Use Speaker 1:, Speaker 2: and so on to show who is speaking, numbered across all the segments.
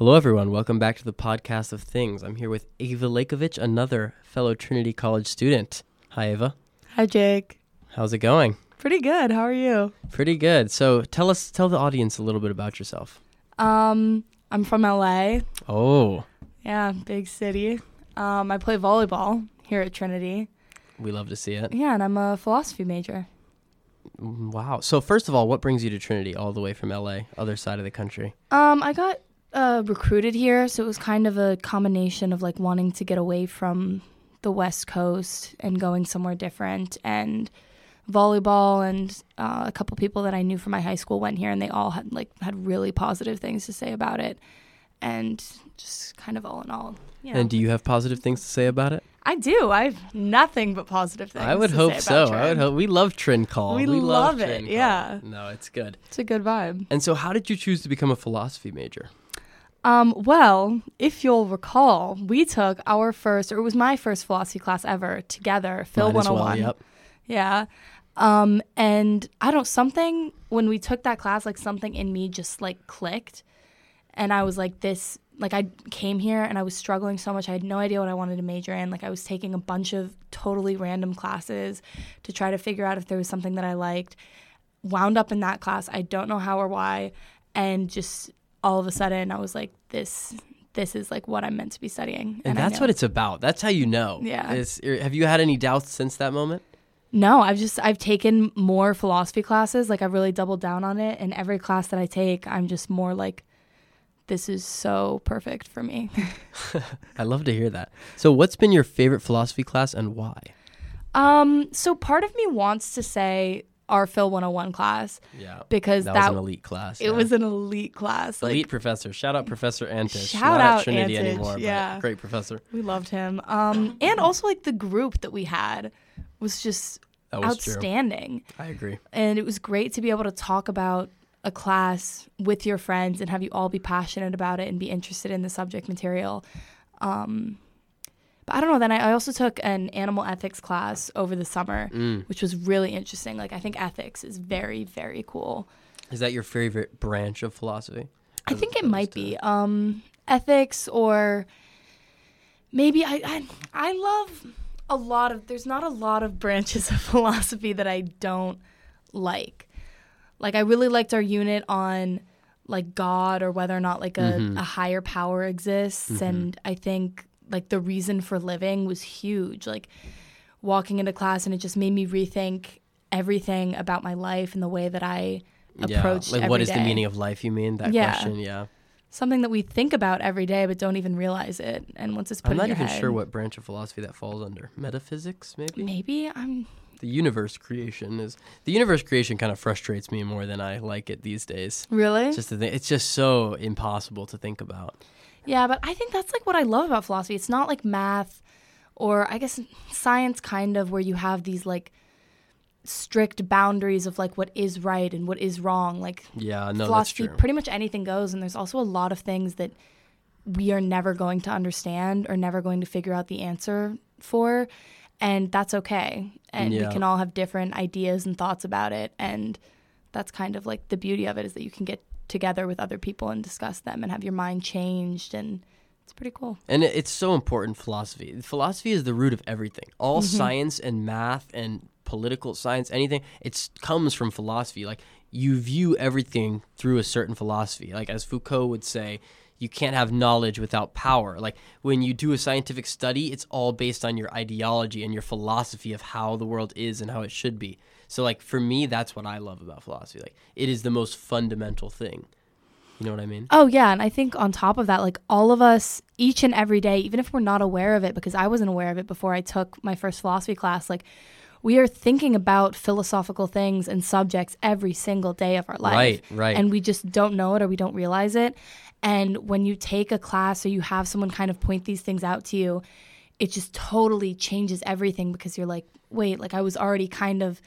Speaker 1: Hello, everyone. Welcome back to the podcast of things. I'm here with Eva Lekovic, another fellow Trinity College student. Hi, Eva.
Speaker 2: Hi, Jake.
Speaker 1: How's it going?
Speaker 2: Pretty good. How are you?
Speaker 1: Pretty good. So, tell us, tell the audience a little bit about yourself.
Speaker 2: Um, I'm from LA.
Speaker 1: Oh,
Speaker 2: Yeah, big city. Um, I play volleyball here at Trinity.
Speaker 1: we love to see it.
Speaker 2: Yeah, and I'm a philosophy major.
Speaker 1: Mm, Wow. So, first of all, what brings you to Trinity all the way from LA, other side of the country?
Speaker 2: Um, I got uh, recruited here, so it was kind of a combination of like wanting to get away from the West Coast and going somewhere different. And volleyball and uh, a couple people that I knew from my high school went here, and they all had like had really positive things to say about it. And just kind of all in all, you know.
Speaker 1: And do you have positive things to say about it?
Speaker 2: I do. I have nothing but positive things.
Speaker 1: I would
Speaker 2: to
Speaker 1: hope
Speaker 2: say
Speaker 1: so. I would hope. We love Trin Call.
Speaker 2: We
Speaker 1: love,
Speaker 2: love it,
Speaker 1: Trin Call.
Speaker 2: yeah.
Speaker 1: No, it's good.
Speaker 2: It's a good vibe.
Speaker 1: And so, how did you choose to become a philosophy major?
Speaker 2: Um, well, if you'll recall, we took our first, or it was my first philosophy class ever together, Phil
Speaker 1: Might as well,
Speaker 2: 101.
Speaker 1: Yep.
Speaker 2: Yeah. Um, and I don't, something, when we took that class, like something in me just like clicked. And I was like, this, like I came here and I was struggling so much. I had no idea what I wanted to major in. Like I was taking a bunch of totally random classes to try to figure out if there was something that I liked. Wound up in that class. I don't know how or why. And just all of a sudden I was like, this, this is like what I'm meant to be studying.
Speaker 1: And
Speaker 2: I
Speaker 1: that's what it's about. That's how you know.
Speaker 2: Yeah.
Speaker 1: Is- er, have you had any doubts since that moment?
Speaker 2: No, I've just I've taken more philosophy classes. Like I've really doubled down on it, and every class that I take, I'm just more like, this is so perfect for me.
Speaker 1: I love to hear that. So, what's been your favorite philosophy class and why?
Speaker 2: um, so part of me wants to say our Phil 101 class
Speaker 1: Yeah.
Speaker 2: because
Speaker 1: That,
Speaker 2: that,
Speaker 1: was an elite class.
Speaker 2: it
Speaker 1: yeah.
Speaker 2: was an elite class. Like
Speaker 1: elite professor. Shout out Professor Antish.
Speaker 2: Shout
Speaker 1: Not
Speaker 2: out
Speaker 1: at Trinity
Speaker 2: Antish,
Speaker 1: anymore,
Speaker 2: yeah.
Speaker 1: great professor.
Speaker 2: we loved him. Um, and also like the group that we had was just
Speaker 1: was true.
Speaker 2: outstanding.
Speaker 1: I agree.
Speaker 2: and it was great to be able to talk about a class with your friends and have you all be passionate about it and be interested in the subject material. Um, but I don't know. Then I, I also took an animal ethics class over the summer,
Speaker 1: Mm.
Speaker 2: which was really interesting. Like I think ethics is very very cool.
Speaker 1: Is that your favorite branch of philosophy?
Speaker 2: I think it might
Speaker 1: to-
Speaker 2: be um, ethics or maybe I, I I love a lot of. There's not a lot of branches of philosophy that I don't like. Like I really liked our unit on like God or whether or not like a,
Speaker 1: Mhm.
Speaker 2: a higher power exists,
Speaker 1: Mhm.
Speaker 2: and I think like the reason for living was huge. Like walking into class and it just made me rethink everything about my life and the way that I approached
Speaker 1: Yeah. Like, what is the meaning of life? You mean that
Speaker 2: Yeah.
Speaker 1: question? Yeah.
Speaker 2: something that we think about every day but don't even realize it. And once it's put
Speaker 1: I'm not even
Speaker 2: head,
Speaker 1: sure what branch of philosophy that falls under. Metaphysics, maybe.
Speaker 2: maybe I'm.
Speaker 1: The universe creation is the universe creation kind of frustrates me more than I like it these days.
Speaker 2: Really?
Speaker 1: It's just the thing, it's just so impossible to think about.
Speaker 2: Yeah, but I think that's like what I love about philosophy. It's not like math or I guess science, kind of, where you have these like strict boundaries of like what is right and what is wrong. Like
Speaker 1: Yeah, no,
Speaker 2: philosophy,
Speaker 1: that's true.
Speaker 2: pretty much anything goes. And there's also a lot of things that we are never going to understand or never going to figure out the answer for. And that's okay. And
Speaker 1: Yeah.
Speaker 2: we can all have different ideas and thoughts about it. And that's kind of like the beauty of it is that you can get together with other people and discuss them and have your mind changed. And it's pretty cool.
Speaker 1: And it's so important, philosophy. Philosophy is the root of everything. All
Speaker 2: Mm-hmm.
Speaker 1: science and math and political science, anything, it comes from philosophy. Like, you view everything through a certain philosophy. Like, as Foucault would say, you can't have knowledge without power. Like, when you do a scientific study, it's all based on your ideology and your philosophy of how the world is and how it should be. So, like, for me, that's what I love about philosophy. Like, it is the most fundamental thing. You know what I mean?
Speaker 2: Oh, yeah. And I think on top of that, like all of us, each and every day, even if we're not aware of it, because I wasn't aware of it before I took my first philosophy class, like we are thinking about philosophical things and subjects every single day of our life.
Speaker 1: Right, right.
Speaker 2: And we just don't know it or we don't realize it. And when you take a class or you have someone kind of point these things out to you, it just totally changes everything because you're like, wait, like I was already kind of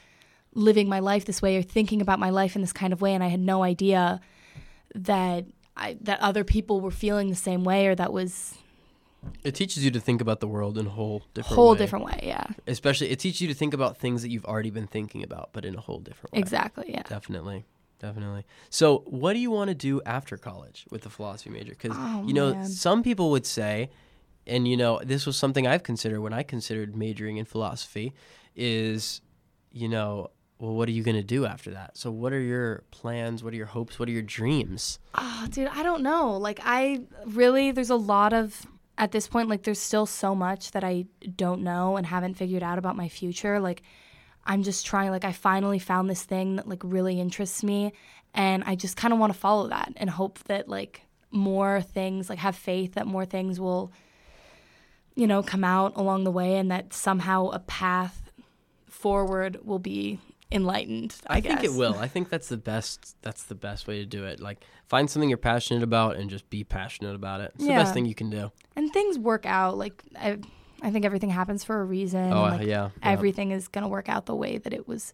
Speaker 2: living my life this way or thinking about my life in this kind of way and I had no idea that I, that other people were feeling the same way or that was
Speaker 1: It teaches you to think about the world in a whole different
Speaker 2: whole
Speaker 1: way.
Speaker 2: different way. Yeah,
Speaker 1: Especially, it teaches you to think about things that you've already been thinking about, but in a whole different way.
Speaker 2: exactly. Yeah.
Speaker 1: Definitely. definitely. So, what do you want to do after college with the philosophy major? Because
Speaker 2: Oh,
Speaker 1: you know,
Speaker 2: man.
Speaker 1: some people would say, and you know, this was something I've considered when I considered majoring in philosophy, is, you know, well, what are you going to do after that? So, what are your plans? What are your hopes? What are your dreams?
Speaker 2: Oh, dude, I don't know. Like, I really, there's a lot of, at this point, like, there's still so much that I don't know and haven't figured out about my future. Like, I'm just trying, like, I finally found this thing that, like, really interests me. And I just kind of want to follow that and hope that, like, more things, like, have faith that more things will, you know, come out along the way and that somehow a path forward will be enlightened. I,
Speaker 1: I, think it will. I think that's the best. That's the best way to do it. Like, find something you're passionate about and just be passionate about it. It's the best thing you can do.
Speaker 2: and things work out like I, I think everything happens for a reason
Speaker 1: oh,
Speaker 2: like,
Speaker 1: yeah. yeah.
Speaker 2: everything is going to work out the way that it was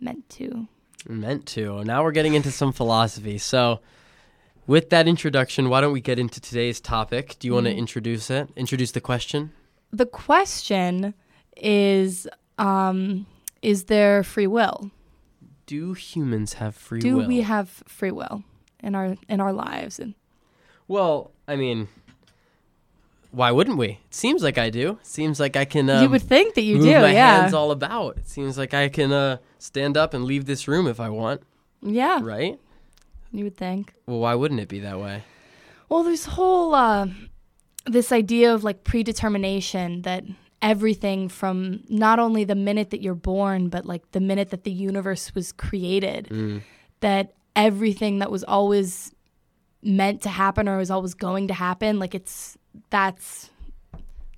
Speaker 2: meant to
Speaker 1: Meant to. Now we're getting into some philosophy. So, with that introduction, why don't we get into today's topic? Do you want to introduce it? Introduce the question?
Speaker 2: the question is um is there free will
Speaker 1: Do humans have free
Speaker 2: do
Speaker 1: will?
Speaker 2: Do we have free will in our in our lives and
Speaker 1: well, I mean, why wouldn't we? It seems like I do. It seems like I can um,
Speaker 2: you would think that you do
Speaker 1: my
Speaker 2: yeah
Speaker 1: hands all about. It seems like I can uh, stand up and leave this room if I want,
Speaker 2: yeah
Speaker 1: right?
Speaker 2: you would think
Speaker 1: Well, why wouldn't it be that way?
Speaker 2: Well, there's whole uh, this idea of like predetermination that everything from not only the minute that you're born, but like the minute that the universe was created,
Speaker 1: Mm.
Speaker 2: that everything that was always meant to happen or was always going to happen, like it's that's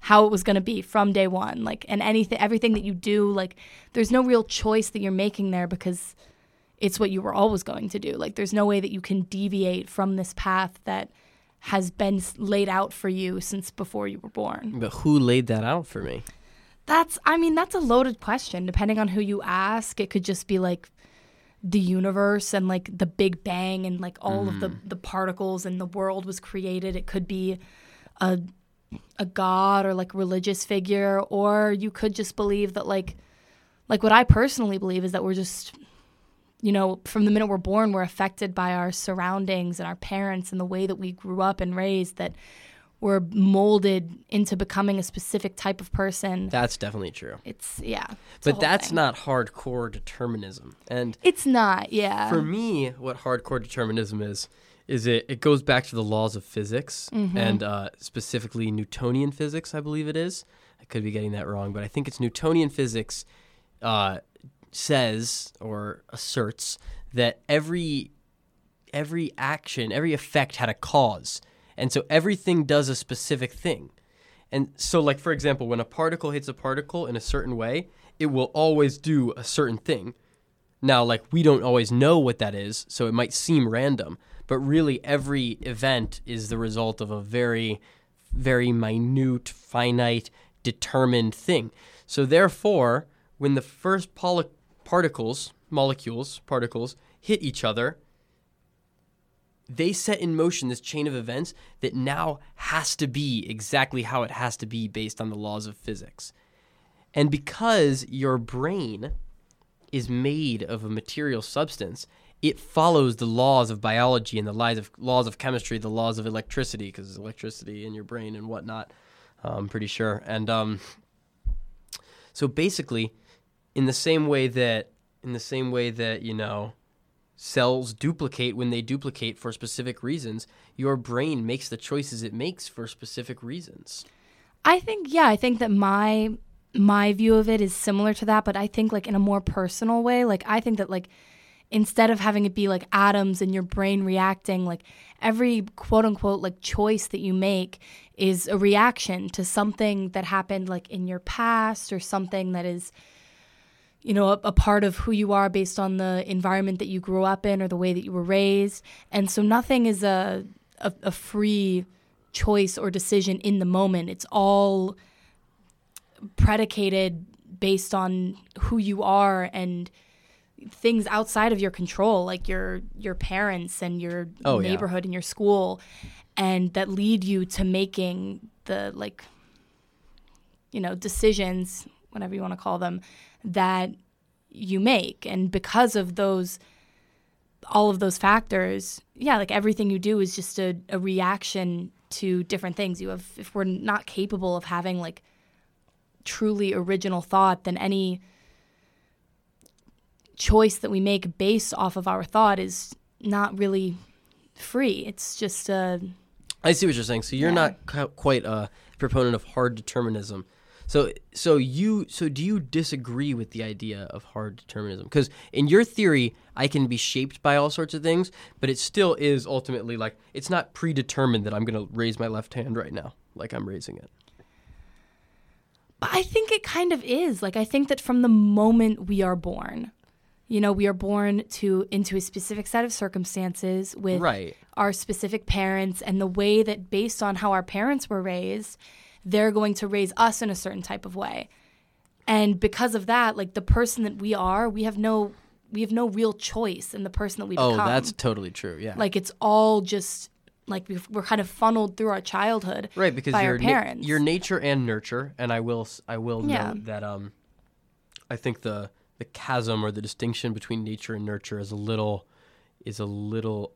Speaker 2: how it was going to be from day one. Like, and anything, everything that you do, like, there's no real choice that you're making there because it's what you were always going to do. Like, there's no way that you can deviate from this path that has been laid out for you since before you were born.
Speaker 1: But who laid that out for me?
Speaker 2: That's, I mean, that's a loaded question. Depending on who you ask, it could just be like the universe and like the Big Bang and like all of the, mm. the particles and the world was created. It could be a a god or like religious figure, or you could just believe that like like what I personally believe is that we're just you know, from the minute we're born, we're affected by our surroundings and our parents and the way that we grew up and raised that we're molded into becoming a specific type of person.
Speaker 1: That's definitely true.
Speaker 2: It's yeah. it's
Speaker 1: But that's
Speaker 2: thing.
Speaker 1: not hardcore determinism. And
Speaker 2: It's not, yeah.
Speaker 1: for me, what hardcore determinism is, is it, it goes back to the laws of physics
Speaker 2: Mm-hmm.
Speaker 1: and uh, specifically Newtonian physics, I believe it is. I could be getting that wrong, but I think it's Newtonian physics uh, says or asserts that every every action, every effect had a cause. And so everything does a specific thing. And so, like, for example, when a particle hits a particle in a certain way, it will always do a certain thing. Now, like, we don't always know what that is, so it might seem random, but really every event is the result of a very, very minute, finite, determined thing. So, therefore, when the first poly- particles, molecules, particles, hit each other, they set in motion this chain of events that now has to be exactly how it has to be based on the laws of physics. And because your brain is made of a material substance, it follows the laws of biology and the laws of, laws of chemistry, the laws of electricity, because electricity in your brain and whatnot, I'm pretty sure. And um, so basically, in the same way that, in the same way that, you know, cells duplicate when they duplicate for specific reasons, your brain makes the choices it makes for specific reasons.
Speaker 2: I think yeah, I think that my my view of it is similar to that, but I think like in a more personal way. Like I think that like instead of having it be like atoms in your brain reacting, like every quote unquote like choice that you make is a reaction to something that happened like in your past or something that is you know, a, a part of who you are based on the environment that you grew up in or the way that you were raised. And so nothing is a, a, a free choice or decision in the moment. It's all predicated based on who you are and things outside of your control like your your parents and your
Speaker 1: Oh, yeah.
Speaker 2: neighborhood and your school and that lead you to making the like you know decisions whatever you want to call them that you make and because of those all of those factors, yeah, like everything you do is just a, a reaction to different things. You have, if we're not capable of having like truly original thought, then any choice that we make based off of our thought is not really free. It's just a.
Speaker 1: I see what you're saying. So you're
Speaker 2: Yeah.
Speaker 1: not quite a proponent of hard determinism. So so you so do you disagree with the idea of hard determinism? Because in your theory, I can be shaped by all sorts of things, but it still is ultimately like it's not predetermined that I'm going to raise my left hand right now, like I'm raising it.
Speaker 2: But I think it kind of is. Like I think that from the moment we are born, you know, we are born to into a specific set of circumstances with
Speaker 1: Right.
Speaker 2: our specific parents and the way that based on how our parents were raised, they're going to raise us in a certain type of way. And because of that, like the person that we are, we have no we have no real choice in the person that we
Speaker 1: Oh,
Speaker 2: become.
Speaker 1: Oh, that's totally true. Yeah.
Speaker 2: like it's all just like we've, we're kind of funneled through our childhood
Speaker 1: right because
Speaker 2: by
Speaker 1: your
Speaker 2: our
Speaker 1: na-
Speaker 2: parents.
Speaker 1: your nature and nurture and i will I will
Speaker 2: Yeah.
Speaker 1: note that um i think the the chasm or the distinction between nature and nurture is a little is a little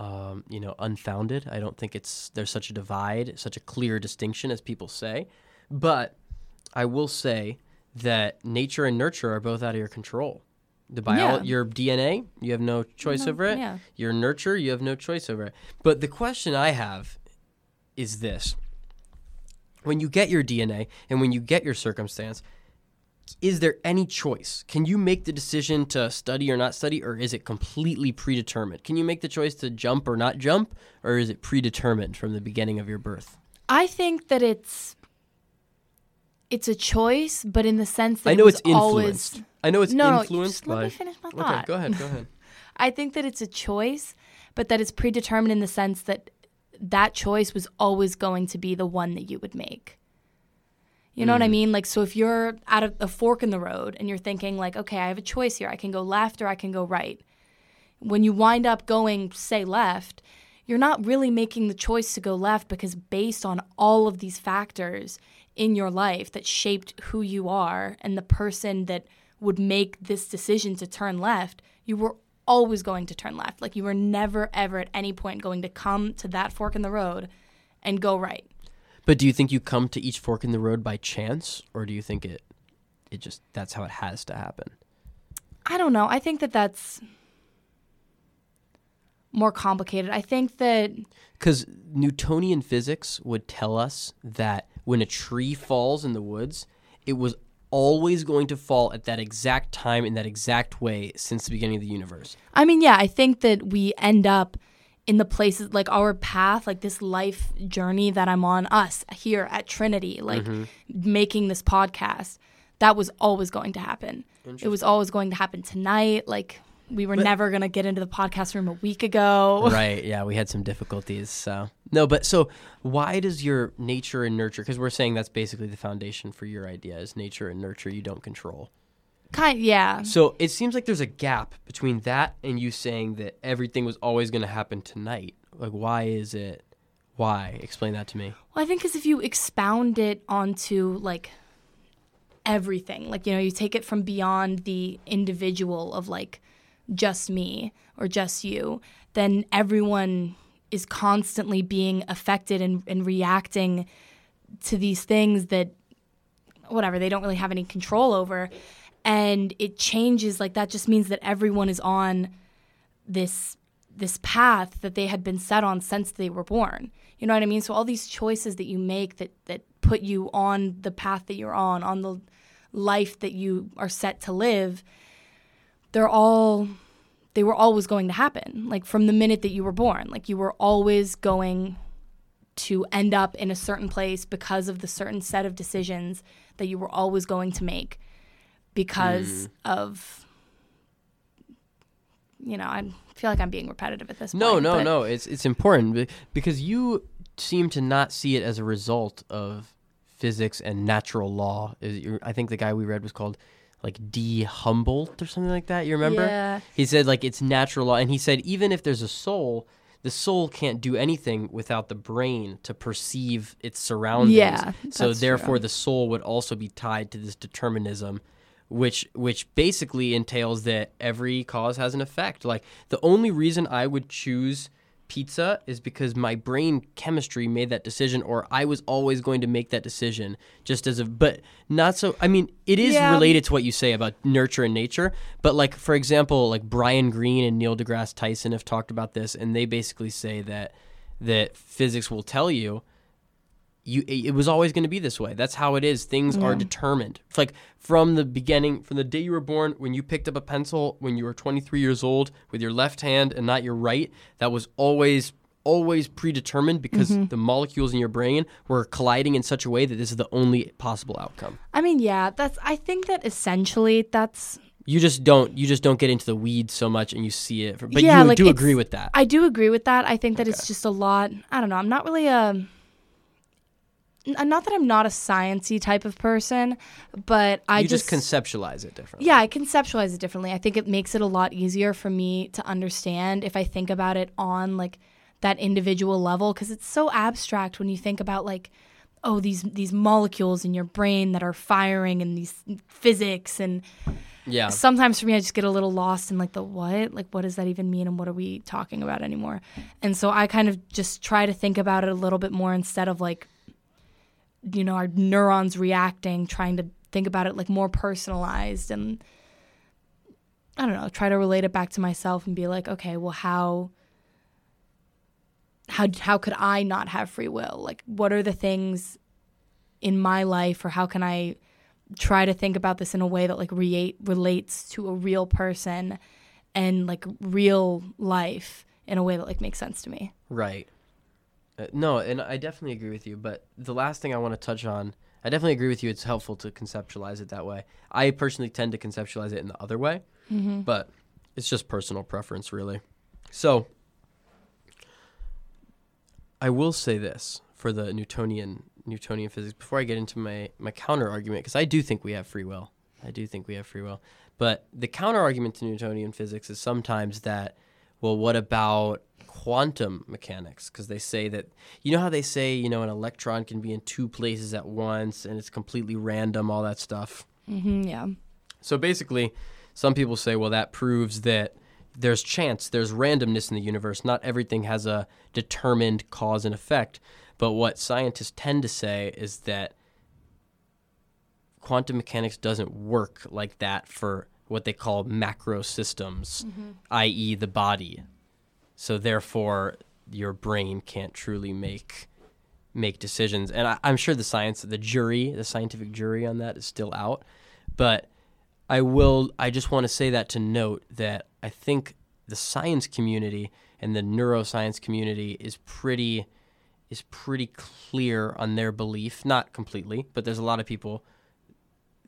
Speaker 1: um you know unfounded. I don't think it's there's such a divide such a clear distinction as people say. But i will say that nature and nurture are both out of your control. The bio-
Speaker 2: Yeah.
Speaker 1: your dna you have no choice
Speaker 2: No,
Speaker 1: over it.
Speaker 2: yeah.
Speaker 1: your nurture you have no choice over it. But the question i have is this. When you get your DNA and when you get your circumstance, is there any choice? Can you make the decision to study or not study, or is it completely predetermined? Can you make the choice to jump or not jump, or is it predetermined from the beginning of your birth?
Speaker 2: I think that it's it's a choice, but in the sense that
Speaker 1: I know it's influenced.
Speaker 2: always
Speaker 1: I know it's
Speaker 2: no, no,
Speaker 1: influenced
Speaker 2: just let me finish my
Speaker 1: okay,
Speaker 2: thought.
Speaker 1: go ahead, go ahead.
Speaker 2: I think that it's a choice, but that it's predetermined in the sense that that choice was always going to be the one that you would make. You know what I
Speaker 1: Mm.
Speaker 2: mean? Like, so if you're at a, a fork in the road and you're thinking, like, okay, I have a choice here. I can go left or I can go right. When you wind up going, say, left, you're not really making the choice to go left because based on all of these factors in your life that shaped who you are and the person that would make this decision to turn left, you were always going to turn left. Like you were never, ever at any point going to come to that fork in the road and go right.
Speaker 1: But do you think you come to each fork in the road by chance, or do you think it, it just that's how it has to happen?
Speaker 2: I don't know. I think that that's more complicated. I think that
Speaker 1: Because Newtonian physics would tell us that when a tree falls in the woods, it was always going to fall at that exact time in that exact way since the beginning of the universe.
Speaker 2: I mean, yeah, I think that we end up in the places like our path, like this life journey that I'm on, us here at Trinity, like mm-hmm. making this podcast, that was always going to happen. It was always going to happen tonight. Like we were never going to get into the podcast room a week ago.
Speaker 1: right. Yeah, we had some difficulties. So no, but so why does your nature and nurture? Because we're saying that's basically the foundation for your idea is nature and nurture you don't control.
Speaker 2: Kind yeah.
Speaker 1: So it seems like there's a gap between that and you saying that everything was always going to happen tonight. Like, why is it? Why? Explain that to me.
Speaker 2: Well, I think because if you expound it onto like everything, like, you know, you take it from beyond the individual of like just me or just you, then everyone is constantly being affected and, and reacting to these things that, whatever, they don't really have any control over. And it changes, like, that just means that everyone is on this this path that they had been set on since they were born. You know what I mean? So all these choices that you make that that put you on the path that you're on, on the life that you are set to live, they're all they were always going to happen. Like from the minute that you were born, like you were always going to end up in a certain place because of the certain set of decisions that you were always going to make because mm. of you know, I feel like I'm being repetitive at this
Speaker 1: No,
Speaker 2: point.
Speaker 1: no, no. It's it's important because you seem to not see it as a result of physics and natural law. Is I think the guy we read was called like d'Holbach or something like that. You remember?
Speaker 2: Yeah.
Speaker 1: He said like it's natural law, and he said even if there's a soul, the soul can't do anything without the brain to perceive its surroundings.
Speaker 2: Yeah,
Speaker 1: So therefore,
Speaker 2: true.
Speaker 1: the soul would also be tied to this determinism, which which basically entails that every cause has an effect. Like the only reason I would choose pizza is because my brain chemistry made that decision or I was always going to make that decision just as a but not so I mean it is
Speaker 2: Yeah.
Speaker 1: related to what you say about nurture and nature but like for example like Brian Greene and Neil deGrasse Tyson have talked about this and they basically say that that physics will tell you you it was always going to be this way that's how it is things are determined it's like from the beginning from the day you were born when you picked up a pencil when you were 23 years old with your left hand and not your right that was always always predetermined because mm-hmm. the molecules in your brain were colliding in such a way that this is the only possible outcome
Speaker 2: I mean, yeah, that's. I think that essentially that's.
Speaker 1: you just don't you just don't get into the weeds so much and you see it but
Speaker 2: Yeah,
Speaker 1: you
Speaker 2: like,
Speaker 1: do agree with that
Speaker 2: I do agree with that. I think that it's just a lot. I don't know. I'm not really a. n- uh, Not that I'm not a sciency type of person, but I
Speaker 1: you just,
Speaker 2: just
Speaker 1: conceptualize it differently.
Speaker 2: Yeah, I conceptualize it differently. I think it makes it a lot easier for me to understand if I think about it on like that individual level because it's so abstract when you think about like oh these these molecules in your brain that are firing and these physics and
Speaker 1: yeah.
Speaker 2: sometimes for me I just get a little lost in like the what? Like what does that even mean and what are we talking about anymore? And so I kind of just try to think about it a little bit more instead of like you know our neurons reacting trying to think about it like more personalized and I don't know try to relate it back to myself and be like okay well how how how could I not have free will like what are the things in my life or how can I try to think about this in a way that like relate relates to a real person and like real life in a way that like makes sense to me.
Speaker 1: Right. Uh, no, and I definitely agree with you. But the last thing I want to touch on, I definitely agree with you. It's helpful to conceptualize it that way. I personally tend to conceptualize it in the other way, but it's just personal preference, really. So I will say this for the Newtonian Newtonian physics before I get into my my counter argument because I do think we have free will. I do think we have free will. But the counter argument to Newtonian physics is sometimes that well, what about quantum mechanics? Because they say that, you know how they say, you know, an electron can be in two places at once and it's completely random, all that stuff.
Speaker 2: Mm-hmm, yeah.
Speaker 1: So basically, some people say, well, that proves that there's chance, there's randomness in the universe. Not everything has a determined cause and effect. But what scientists tend to say is that quantum mechanics doesn't work like that for what they call macro systems, mm-hmm. i.e., the body. So therefore, your brain can't truly make make decisions. And I, I'm sure the science, the jury, the scientific jury on that is still out. But I will. I just want to say that to note that I think the science community and the neuroscience community is pretty is pretty clear on their belief. Not completely, but there's a lot of people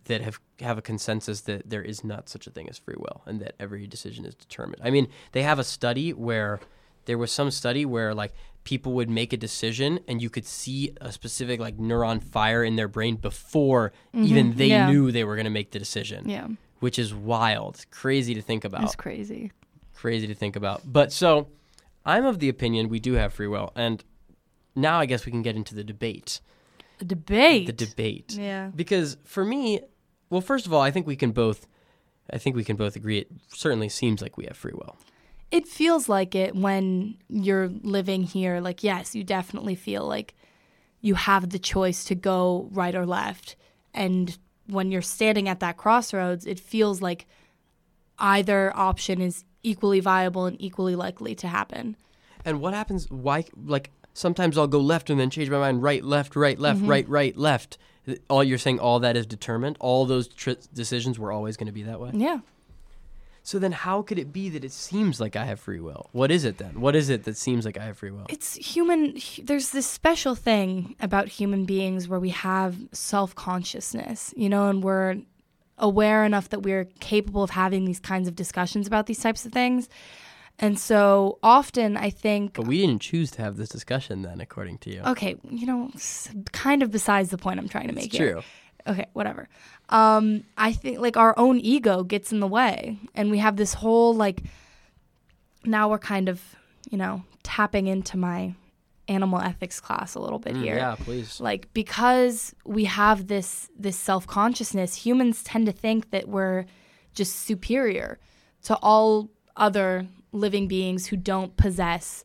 Speaker 1: that have have a consensus that there is not such a thing as free will and that every decision is determined. I mean, they have a study where there was some study where like people would make a decision and you could see a specific like neuron fire in their brain before mm-hmm. even they
Speaker 2: yeah.
Speaker 1: knew they were going to make the decision,
Speaker 2: Yeah.
Speaker 1: which is wild, crazy to think about
Speaker 2: That's crazy.
Speaker 1: crazy to think about. But so I'm of the opinion we do have free will. And now I guess we can get into the debate.
Speaker 2: A debate.
Speaker 1: The debate.
Speaker 2: Yeah.
Speaker 1: Because for me, well, first of all, I think we can both I think we can both agree it certainly seems like we have free will.
Speaker 2: It feels like it when you're living here. Like, yes, you definitely feel like you have the choice to go right or left. And when you're standing at that crossroads, it feels like either option is equally viable and equally likely to happen.
Speaker 1: And what happens why like sometimes I'll go left and then change my mind right left right left mm-hmm. right right left. All you're saying all that is determined. All those tr- decisions were always going to be that way.
Speaker 2: Yeah.
Speaker 1: So then how could it be that it seems like I have free will? What is it then? What is it that seems like I have free will?
Speaker 2: It's human. There's this special thing about human beings where we have self consciousness, you know, and we're aware enough that we're capable of having these kinds of discussions about these types of things. And so often I think,
Speaker 1: But we didn't choose to have this discussion then, according to you.
Speaker 2: okay, you know, kind of besides the point I'm trying to make
Speaker 1: it's
Speaker 2: here.
Speaker 1: true.
Speaker 2: okay, whatever. Um, I think like our own ego gets in the way, and we have this whole like. Now we're kind of, you know, tapping into my animal ethics class a little bit
Speaker 1: Mm,
Speaker 2: here
Speaker 1: Yeah, please.
Speaker 2: like because we have this this self-consciousness humans tend to think that we're just superior to all other living beings who don't possess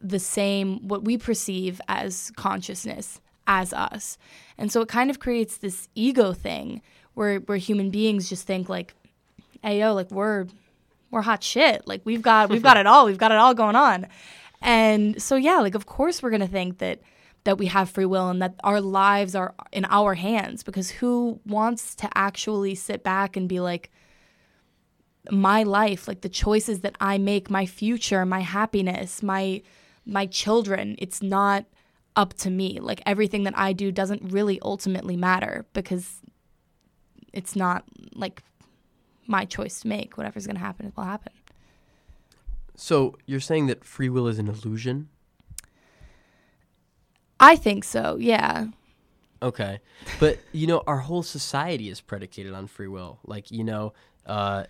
Speaker 2: the same what we perceive as consciousness as us. And so it kind of creates this ego thing where where human beings just think like hey yo like we're we're hot shit. Like we've got we've got it all. We've got it all going on. And so yeah like of course we're going to think that that we have free will and that our lives are in our hands because who wants to actually sit back and be like my life like the choices that i make my future my happiness my my children it's not up to me like everything that i do doesn't really ultimately matter because it's not like my choice to make whatever's going to happen it will happen
Speaker 1: So you're saying that free will is an illusion?
Speaker 2: i think so yeah
Speaker 1: Okay. But, you know, our whole society is predicated on free will. Like, you know, uh,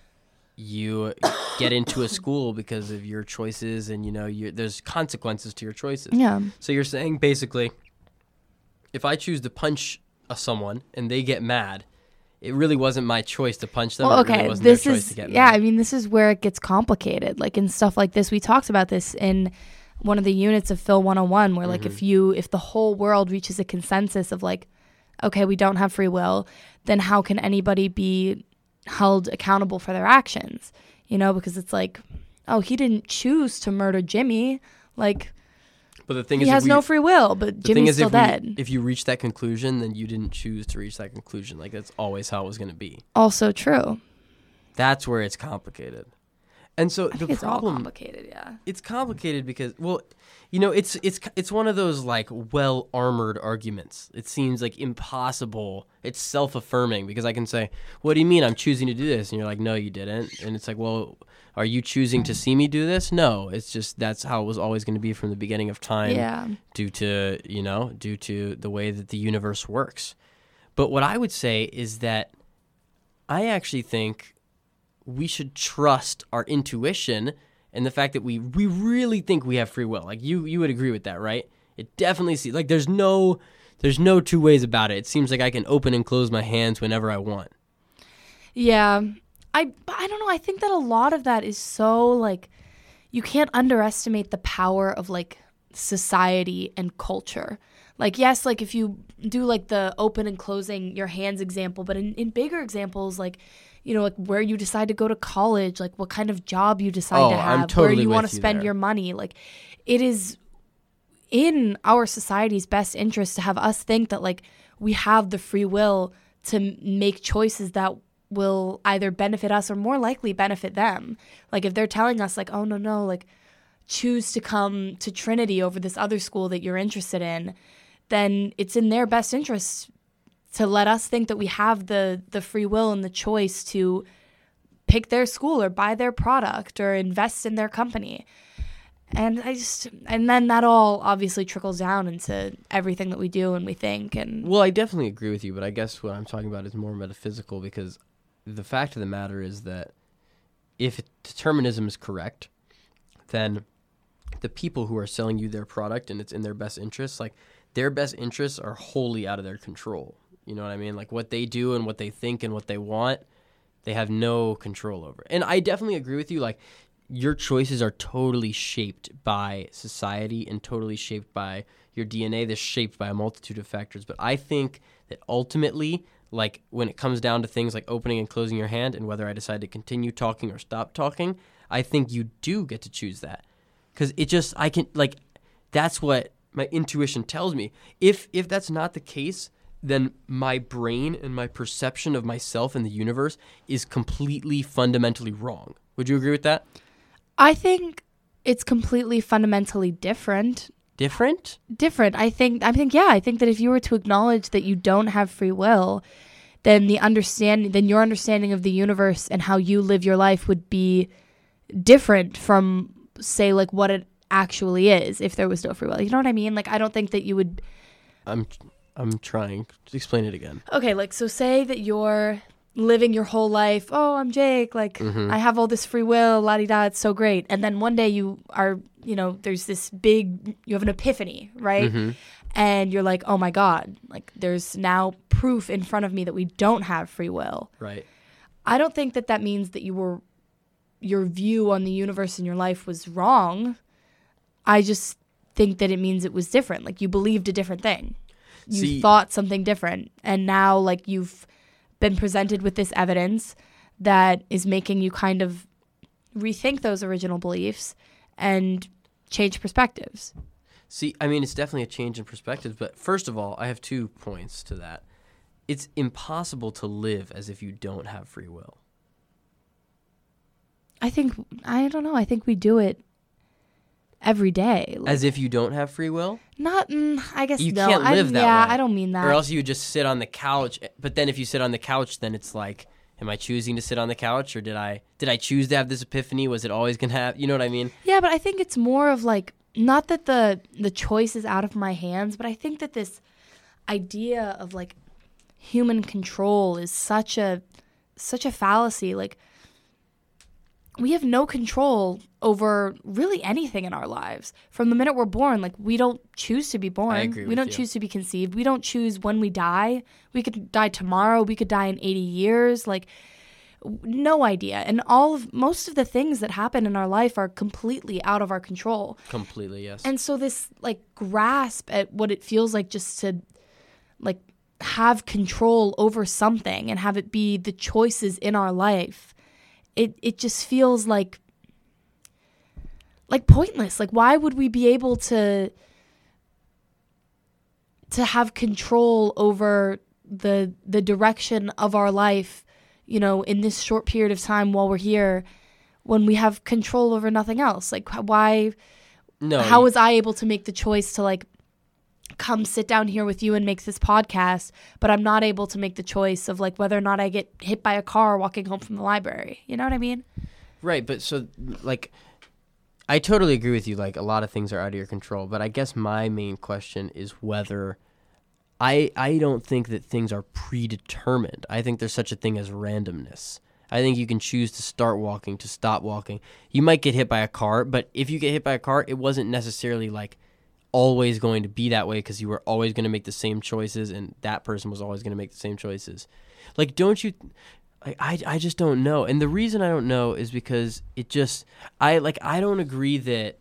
Speaker 1: you get into a school because of your choices and, you know, you there's consequences to your choices.
Speaker 2: yeah
Speaker 1: So you're saying basically, if I choose to punch a someone and they get mad, it really wasn't my choice to punch them.
Speaker 2: Well,
Speaker 1: really
Speaker 2: okay,
Speaker 1: wasn't
Speaker 2: this
Speaker 1: their choice
Speaker 2: is
Speaker 1: to get
Speaker 2: yeah. I mean, this is where it gets complicated. Like in stuff like this, we talked about this in one of the units of Phil 101, where like
Speaker 1: Mm-hmm.
Speaker 2: if you if the whole world reaches a consensus of like, okay, we don't have free will, then how can anybody be held accountable for their actions? You know, because it's like, oh, he didn't choose to murder Jimmy. Like
Speaker 1: But the thing
Speaker 2: he
Speaker 1: is,
Speaker 2: has
Speaker 1: we-
Speaker 2: no free will, but Jimmy's
Speaker 1: is,
Speaker 2: still
Speaker 1: if, we-
Speaker 2: dead.
Speaker 1: if you reach that conclusion, then you didn't choose to reach that conclusion. Like that's always how it was going to be.
Speaker 2: also true.
Speaker 1: That's where it's complicated. And so the
Speaker 2: think it's all
Speaker 1: problem
Speaker 2: complicated. Yeah.
Speaker 1: it's complicated because well you know it's it's it's one of those like well armored arguments it seems like impossible it's self-affirming because i can say what do you mean i'm choosing to do this and you're like no you didn't and it's like well are you choosing to see me do this no it's just that's how it was always going to be from the beginning of time
Speaker 2: Yeah.
Speaker 1: due to you know due to the way that the universe works but what i would say is that i actually think we should trust our intuition and the fact that we we really think we have free will like you you would agree with that right it definitely seems like there's no there's no two ways about it it seems like i can open and close my hands whenever i want
Speaker 2: Yeah. I I don't know. I think that a lot of that is so like you can't underestimate the power of like society and culture. Like yes, like if you do like the open and closing your hands example, but in, in bigger examples like you know, like where you decide to go to college, like what kind of job you decide
Speaker 1: Oh,
Speaker 2: to have,
Speaker 1: totally
Speaker 2: where you want to
Speaker 1: you
Speaker 2: spend
Speaker 1: there.
Speaker 2: your money. Like it is in our society's best interest to have us think that like we have the free will to make choices that will either benefit us or more likely benefit them. Like if they're telling us like, "Oh no, no, like choose to come to Trinity over this other school that you're interested in," then it's in their best interest to let us think that we have the the free will and the choice to pick their school or buy their product or invest in their company. And I just and then that all obviously trickles down into everything that we do and we think and
Speaker 1: well i definitely agree with you but i guess what i'm talking about is more metaphysical because the fact of the matter is that if determinism is correct then the people who are selling you their product and it's in their best interests, like their best interests are wholly out of their control. You know what I mean? Like what they do and what they think and what they want, they have no control over. And I definitely agree with you. Like your choices are totally shaped by society and totally shaped by your DNA. They're shaped by a multitude of factors. But I think that ultimately, like when it comes down to things like opening and closing your hand and whether I decide to continue talking or stop talking, I think you do get to choose that. Cause it just I can like that's what my intuition tells me. If if that's not the case, then my brain and my perception of myself and the universe is completely fundamentally wrong. Would you agree with that?
Speaker 2: I think it's completely fundamentally different.
Speaker 1: Different?
Speaker 2: Different. I think I think yeah, I think that if you were to acknowledge that you don't have free will, then the understanding then your understanding of the universe and how you live your life would be different from say like what it actually is if there was no free will. You know what I mean? Like I don't think that you would
Speaker 1: I'm I'm trying. Just explain it again.
Speaker 2: Okay, like so say that you're living your whole life, oh, I'm Jake, like
Speaker 1: Mm-hmm.
Speaker 2: I have all this free will, la di da, it's so great. And then one day you are you know, there's this big, you have an epiphany, right?
Speaker 1: Mm-hmm.
Speaker 2: And you're like, oh my God, like there's now proof in front of me that we don't have free will.
Speaker 1: Right.
Speaker 2: I don't think that that means that you were, your view on the universe and your life was wrong. I just think that it means it was different. Like you believed a different thing. You
Speaker 1: See-
Speaker 2: thought something different. And now, like, you've been presented with this evidence that is making you kind of rethink those original beliefs and change perspectives.
Speaker 1: See, I mean, it's definitely a change in perspective, but first of all, I have two points to that. It's impossible to live as if you don't have free will.
Speaker 2: I think, I don't know, I think we do it every day. Like,
Speaker 1: As if you don't have free will?
Speaker 2: not, mm, I guess
Speaker 1: You
Speaker 2: no.
Speaker 1: can't
Speaker 2: I-
Speaker 1: live that
Speaker 2: yeah,
Speaker 1: way.
Speaker 2: I don't mean that.
Speaker 1: Or else you would just sit on the couch. But then if you sit on the couch, then it's like, am I choosing to sit on the couch or did I did I choose to have this epiphany? Was it always gonna have you know what I mean?
Speaker 2: Yeah, but I think it's more of like not that the the choice is out of my hands, but I think that this idea of like human control is such a such a fallacy. Like we have no control over really anything in our lives. From the minute we're born, like we don't choose to be born. we don't
Speaker 1: you.
Speaker 2: choose to be conceived. We don't choose when we die. We could die tomorrow. We could die in 80 years. Like no idea. And all of most of the things that happen in our life are completely out of our control.
Speaker 1: Completely, yes.
Speaker 2: And so this like grasp at what it feels like just to like have control over something and have it be the choices in our life. It it just feels like like pointless. Like why would we be able to to have control over the the direction of our life, you know, in this short period of time while we're here when we have control over nothing else? Like why
Speaker 1: no,
Speaker 2: how was I able to make the choice to like come sit down here with you and make this podcast, but I'm not able to make the choice of like whether or not I get hit by a car walking home from the library. You know what I mean?
Speaker 1: Right, but so like I totally agree with you like a lot of things are out of your control, but I guess my main question is whether I I don't think that things are predetermined. I think there's such a thing as randomness. I think you can choose to start walking, to stop walking. You might get hit by a car, but if you get hit by a car, it wasn't necessarily like always going to be that way because you were always going to make the same choices and that person was always going to make the same choices. Like don't you like I, I just don't know. And the reason I don't know is because it just I like I don't agree that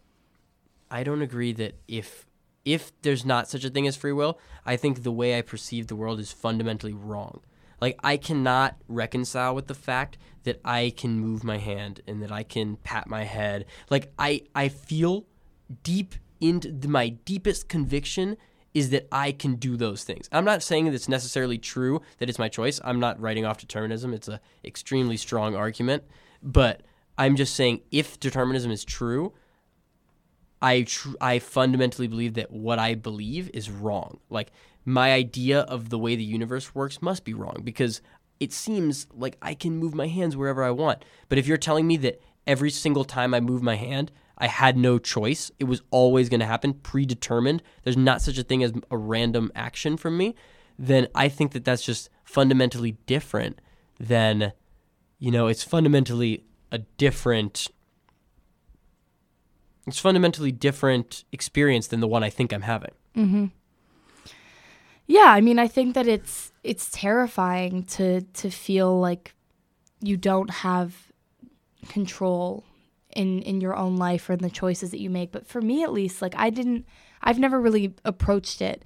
Speaker 1: I don't agree that if if there's not such a thing as free will, I think the way I perceive the world is fundamentally wrong. Like I cannot reconcile with the fact that I can move my hand and that I can pat my head. Like I I feel deep into my deepest conviction is that I can do those things. I'm not saying that it's necessarily true that it's my choice. I'm not writing off determinism. It's an extremely strong argument, but I'm just saying if determinism is true, I tr- I fundamentally believe that what I believe is wrong. Like my idea of the way the universe works must be wrong because it seems like I can move my hands wherever I want. But if you're telling me that every single time I move my hand, I had no choice, it was always going to happen, predetermined. There's not such a thing as a random action from me. Then I think that that's just fundamentally different than, you know, it's fundamentally a different it's fundamentally different experience than the one I think I'm having. Mm-hmm.
Speaker 2: Yeah, I mean, I think that it's it's terrifying to to feel like you don't have control in in your own life or in the choices that you make. But for me, at least, like I didn't, I've never really approached it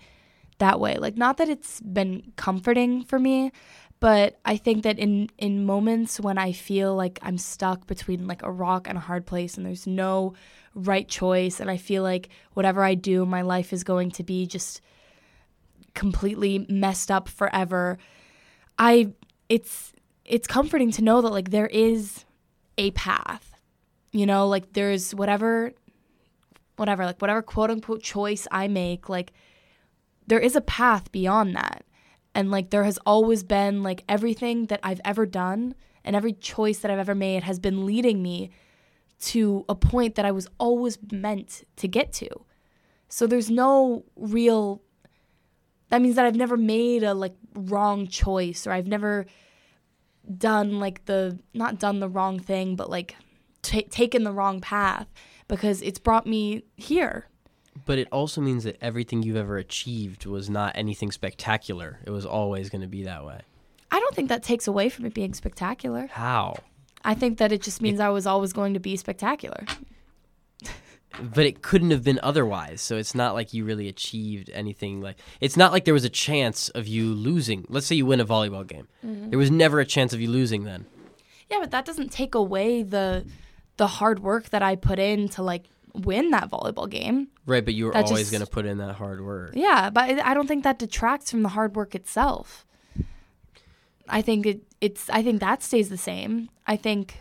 Speaker 2: that way. Like, not that it's been comforting for me, but I think that in in moments when I feel like I'm stuck between like a rock and a hard place, and there's no right choice, and I feel like whatever I do, my life is going to be just completely messed up forever. I it's it's comforting to know that like there is a path. You know, like there's whatever whatever, like whatever quote unquote choice I make, like there is a path beyond that. And like there has always been like everything that I've ever done and every choice that I've ever made has been leading me to a point that I was always meant to get to. So there's no real that means that I've never made a like wrong choice or I've never done like the not done the wrong thing but like ta taken the wrong path because it's brought me here.
Speaker 1: But it also means that everything you've ever achieved was not anything spectacular. It was always going to be that way.
Speaker 2: I don't think that takes away from it being spectacular.
Speaker 1: How?
Speaker 2: I think that it just means I was always going to be spectacular.
Speaker 1: But it couldn't have been otherwise. So it's not like you really achieved anything like it's not like there was a chance of you losing. Let's say you win a volleyball game. Mm-hmm. There was never a chance of you losing then.
Speaker 2: Yeah, but that doesn't take away the the hard work that I put in to like win that volleyball game.
Speaker 1: Right, but you were
Speaker 2: That
Speaker 1: always going to put in that hard work.
Speaker 2: Yeah, but I don't think that detracts from the hard work itself. I think it it's I think that stays the same. I think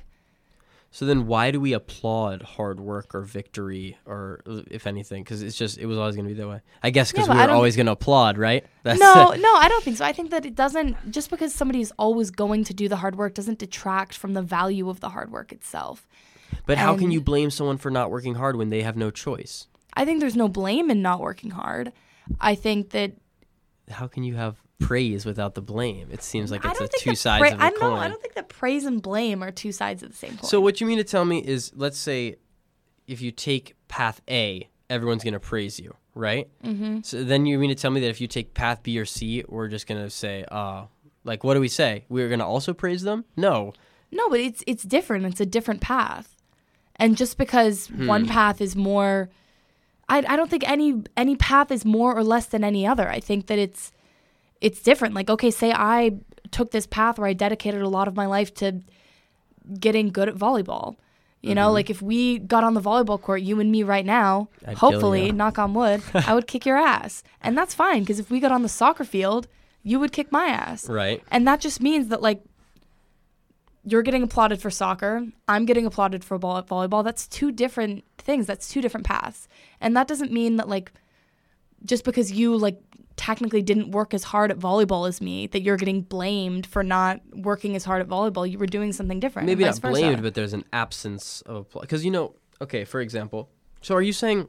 Speaker 1: So then why do we applaud hard work or victory or if anything cuz it's just it was always going to be that way. I guess cuz
Speaker 2: Yeah,
Speaker 1: we were always going to applaud, right? That's
Speaker 2: no, no, I don't think so. I think that it doesn't just because somebody is always going to do the hard work doesn't detract from the value of the hard work itself.
Speaker 1: But how can you blame someone for not working hard when they have no choice?
Speaker 2: I think there's no blame in not working hard. I think that
Speaker 1: How can you have praise without the blame? It seems like it's
Speaker 2: don't
Speaker 1: a two sides
Speaker 2: pra-
Speaker 1: of a
Speaker 2: I
Speaker 1: coin.
Speaker 2: know. I don't think that praise and blame are two sides of the same coin.
Speaker 1: So what you mean to tell me is, let's say, if you take path A, everyone's gonna praise you, right? Mm-hmm. So then you mean to tell me that if you take path B or C, we're just gonna say, uh, like, what do we say? We're gonna also praise them? No.
Speaker 2: No, but it's it's different. It's a different path. And just because
Speaker 1: Hmm.
Speaker 2: one path is more I I don't think any any path is more or less than any other. I think that it's it's different. Like okay, say I took this path where I dedicated a lot of my life to getting good at volleyball. You know, like if we got on the volleyball court, you and me right now,
Speaker 1: Mm-hmm. I'd
Speaker 2: hopefully, knock on wood, I would kick your ass. And that's fine because if we got on the soccer field, you would kick my ass.
Speaker 1: Right.
Speaker 2: And that just means that like you're getting applauded for soccer, I'm getting applauded for ball- at volleyball. That's two different things. That's two different paths. And that doesn't mean that like just because you like technically didn't work as hard at volleyball as me that you're getting blamed for not working as hard at volleyball. You were doing something different.
Speaker 1: Maybe not
Speaker 2: versa.
Speaker 1: blamed, but there's an absence of applause. because you know. Okay, for example, so are you saying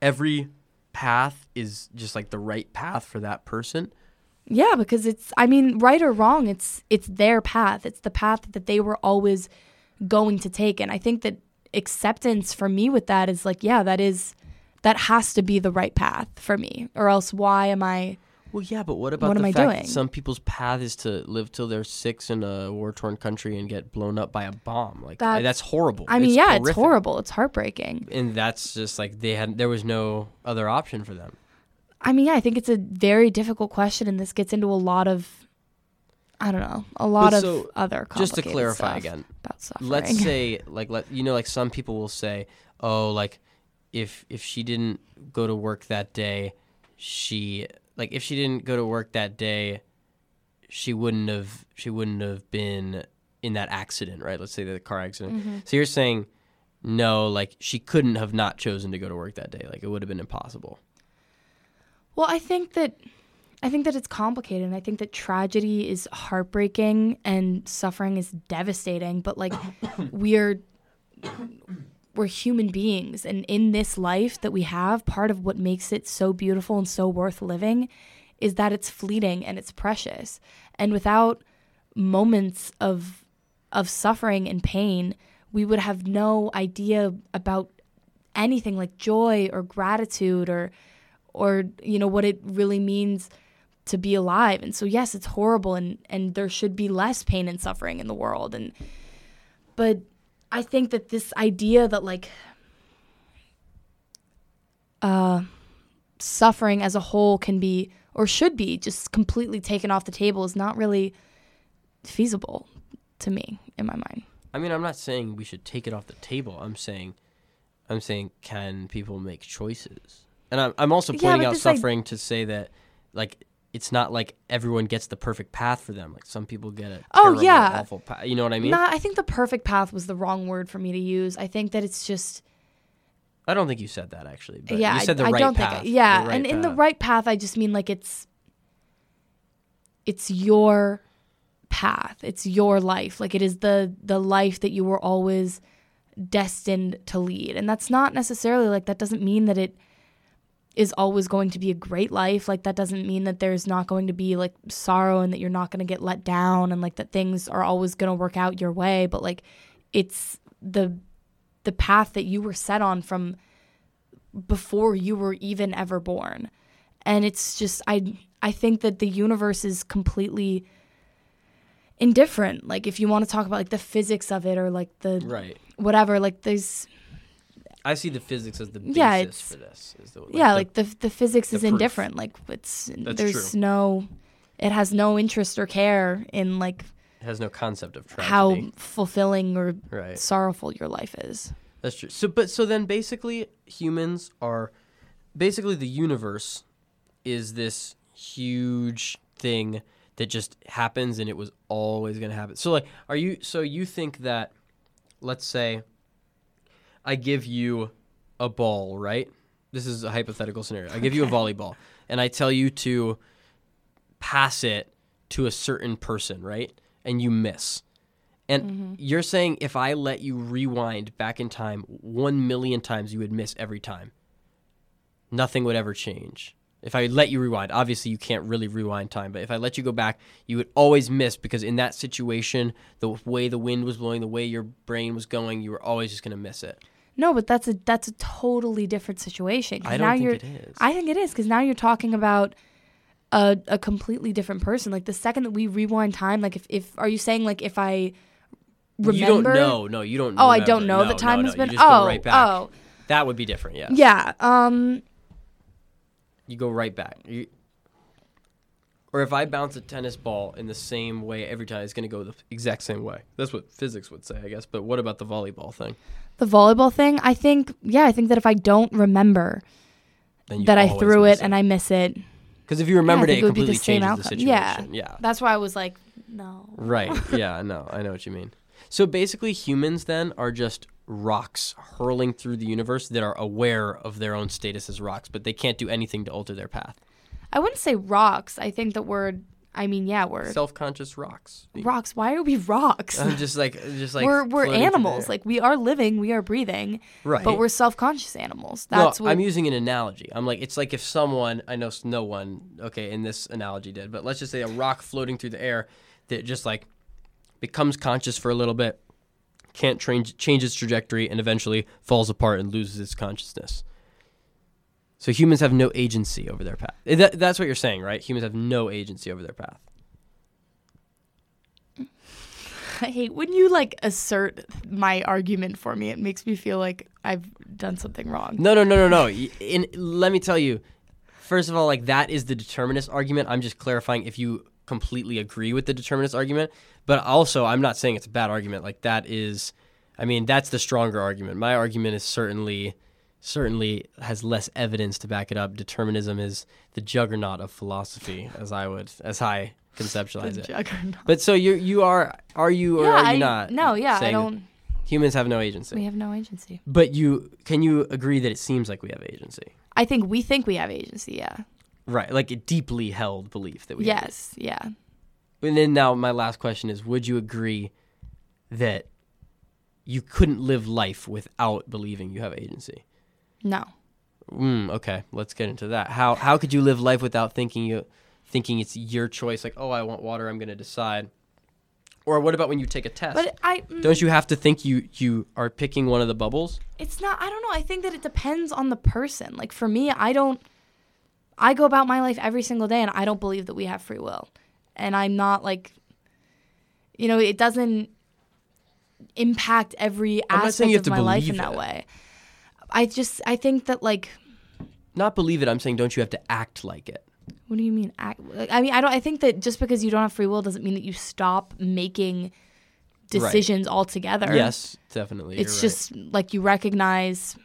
Speaker 1: every path is just like the right path for that person?
Speaker 2: Yeah, because it's I mean, right or wrong, it's it's their path. It's the path that they were always going to take. And I think that acceptance for me with that is like, yeah, that is that has to be the right path for me. Or else why am I
Speaker 1: Well, yeah, but what about
Speaker 2: What
Speaker 1: the
Speaker 2: am I
Speaker 1: fact
Speaker 2: doing?
Speaker 1: that some people's path is to live till they're six in a war-torn country and get blown up by a bomb? Like
Speaker 2: That's-
Speaker 1: that's horrible.
Speaker 2: I mean,
Speaker 1: It's
Speaker 2: yeah, it's horrible. It's heartbreaking.
Speaker 1: And that's just like they had. There was no other option for them.
Speaker 2: I mean, yeah, I think it's a very difficult question and this gets into a lot of I don't know, a lot
Speaker 1: But
Speaker 2: of
Speaker 1: so,
Speaker 2: other
Speaker 1: Just to clarify
Speaker 2: stuff
Speaker 1: again,
Speaker 2: about suffering.
Speaker 1: let's say like let you know like some people will say, oh, like if if she didn't go to work that day, she like if she didn't go to work that day, she wouldn't have she wouldn't have been in that accident, right? Let's say the car accident.
Speaker 2: Mm-hmm.
Speaker 1: So you're saying no, like she couldn't have not chosen to go to work that day. Like it would have been impossible.
Speaker 2: Well, I think that I think that it's complicated. and I think that tragedy is heartbreaking and suffering is devastating, but like we're we're human beings and in this life that we have, part of what makes it so beautiful and so worth living is that it's fleeting and it's precious. And without moments of of suffering and pain, we would have no idea about anything like joy or gratitude or or you know what it really means to be alive. And so yes, it's horrible and and there should be less pain and suffering in the world and but I think that this idea that like uh suffering as a whole can be or should be just completely taken off the table is not really feasible to me in my mind.
Speaker 1: I mean, I'm not saying we should take it off the table. I'm saying, I'm saying, can people make choices? And I'm, I'm also pointing
Speaker 2: but
Speaker 1: out
Speaker 2: this, like-
Speaker 1: suffering to say that, like, it's not like everyone gets the perfect path for them. Like some people get a
Speaker 2: Oh,
Speaker 1: terrible,
Speaker 2: yeah.
Speaker 1: awful path. You know what I mean?
Speaker 2: Nah, I think the perfect path was the wrong word for me to use. I think that it's just
Speaker 1: I don't think you said that actually. But
Speaker 2: yeah,
Speaker 1: you said the
Speaker 2: I,
Speaker 1: right
Speaker 2: I don't
Speaker 1: path.
Speaker 2: think yeah,
Speaker 1: right
Speaker 2: and in the right path, I just mean like it's it's your path. It's your life. Like it is the the life that you were always destined to lead. And that's not necessarily like that doesn't mean that it is always going to be a great life. Like that doesn't mean that there's not going to be like sorrow and that you're not going to get let down and like that things are always going to work out your way, but like it's the the path that you were set on from before you were even ever born. And it's just I I think that the universe is completely indifferent. Like if you want to talk about like the physics of it or like the
Speaker 1: Right.
Speaker 2: whatever, like there's
Speaker 1: I see the physics as the basis
Speaker 2: Yeah, it's-
Speaker 1: for this. Is the,
Speaker 2: yeah,
Speaker 1: the-
Speaker 2: like the the physics
Speaker 1: the
Speaker 2: is
Speaker 1: proof.
Speaker 2: indifferent. Like it's
Speaker 1: That's
Speaker 2: there's
Speaker 1: true.
Speaker 2: no it has no interest or care in like
Speaker 1: it has no concept of tragedy.
Speaker 2: how fulfilling or
Speaker 1: right.
Speaker 2: sorrowful your life is.
Speaker 1: That's true. So, but so then basically, humans are basically the universe is this huge thing that just happens, and it was always going to happen. So, like, are you? So you think that? Let's say I give you a ball, right? This is a hypothetical scenario. I give you a volleyball, and I tell you to pass it to a certain person, right? And you miss. And mm-hmm. you're saying if I let you rewind back in time one million times, you would miss every time. Nothing would ever change. If I let you rewind, obviously you can't really rewind time, but if I let you go back, you would always miss because in that situation, the way the wind was blowing, the way your brain was going, you were always just going to miss it.
Speaker 2: No, but that's a that's a totally different situation.
Speaker 1: I don't
Speaker 2: now
Speaker 1: think
Speaker 2: you're,
Speaker 1: it is.
Speaker 2: I think it is because now you're talking about a a completely different person. Like the second that we rewind time, like if, if are you saying like if I remember?
Speaker 1: You don't know. No, you don't know.
Speaker 2: Oh, I don't know
Speaker 1: No,
Speaker 2: the time
Speaker 1: no,
Speaker 2: has
Speaker 1: no.
Speaker 2: been. Oh,
Speaker 1: right
Speaker 2: oh,
Speaker 1: That would be different, Yeah.
Speaker 2: yeah. Um,
Speaker 1: You go right back. You, or if I bounce a tennis ball in the same way every time, it's going to go the exact same way. That's what physics would say, I guess. But what about the volleyball thing?
Speaker 2: the volleyball thing. I think yeah. I think that if I don't remember that I threw
Speaker 1: miss
Speaker 2: it and I miss it,
Speaker 1: because if you remembered
Speaker 2: think
Speaker 1: it,
Speaker 2: it
Speaker 1: it
Speaker 2: would be the
Speaker 1: completely
Speaker 2: same
Speaker 1: changes the
Speaker 2: outcome.
Speaker 1: situation.
Speaker 2: Yeah.
Speaker 1: yeah.
Speaker 2: that's why I was like, no.
Speaker 1: Right. Yeah. No, I know what you mean. So basically, humans then are just rocks hurling through the universe that are aware of their own status as rocks, but they can't do anything to alter their path.
Speaker 2: I wouldn't say rocks. I think that we're. I mean, yeah, we're
Speaker 1: Self-conscious rocks.
Speaker 2: rocks. Why are we rocks?
Speaker 1: I'm just like, just like
Speaker 2: we're we're
Speaker 1: the
Speaker 2: animals. Like we are living, we are breathing,
Speaker 1: right.
Speaker 2: but we're self-conscious animals. That's
Speaker 1: no,
Speaker 2: what
Speaker 1: I'm using an analogy. I'm like, it's like if someone, I know no one, okay, in this analogy did, but let's just say a rock floating through the air that just like becomes conscious for a little bit, can't change, change its trajectory, and eventually falls apart and loses its consciousness. So humans have no agency over their path. Eh, That, that's what you're saying, right? Humans have no agency over their path.
Speaker 2: I hate when you like assert my argument for me. It makes me feel like I've done something wrong.
Speaker 1: No, no, no, no, no. In, let me tell you, first of all, like that is the determinist argument. I'm just clarifying if you completely agree with the determinist argument. But also, I'm not saying it's a bad argument. Like that is, I mean, that's the stronger argument. My argument is certainly, certainly has less evidence to back it up. Determinism is the juggernaut of philosophy, as I would, as I conceptualize it.
Speaker 2: juggernaut.
Speaker 1: But so you you are are you or
Speaker 2: yeah,
Speaker 1: are you
Speaker 2: I,
Speaker 1: not?
Speaker 2: no, yeah, I don't.
Speaker 1: Humans have no agency.
Speaker 2: We have no agency.
Speaker 1: But you can you agree that it seems like we have agency?
Speaker 2: I think we think we have agency. Yeah.
Speaker 1: Right, like a deeply held belief that we have.
Speaker 2: Yes. Yeah.
Speaker 1: And then now my last question is would you agree that you couldn't live life without believing you have agency?
Speaker 2: No.
Speaker 1: Mm, okay, let's get into that. How how could you live life without thinking you thinking it's your choice like, "Oh, I want water, I'm going to decide." Or what about when you take a test?
Speaker 2: But I. mm,
Speaker 1: Don't you have to think you you are picking one of the bubbles?
Speaker 2: It's not. I don't know. I think that it depends on the person. Like for me, I don't. I go about my life every single day, and I don't believe that we have free will, and I'm not like. You know, it doesn't impact every
Speaker 1: I'm
Speaker 2: aspect of my life in that
Speaker 1: it.
Speaker 2: way. I just I think that like
Speaker 1: Not believe it, I'm saying don't you have to act like it?
Speaker 2: what do you mean act, I mean I don't I think that just because you don't have free will doesn't mean that you stop making decisions altogether.
Speaker 1: Yes, definitely.
Speaker 2: it's
Speaker 1: you're right.
Speaker 2: just like you recognize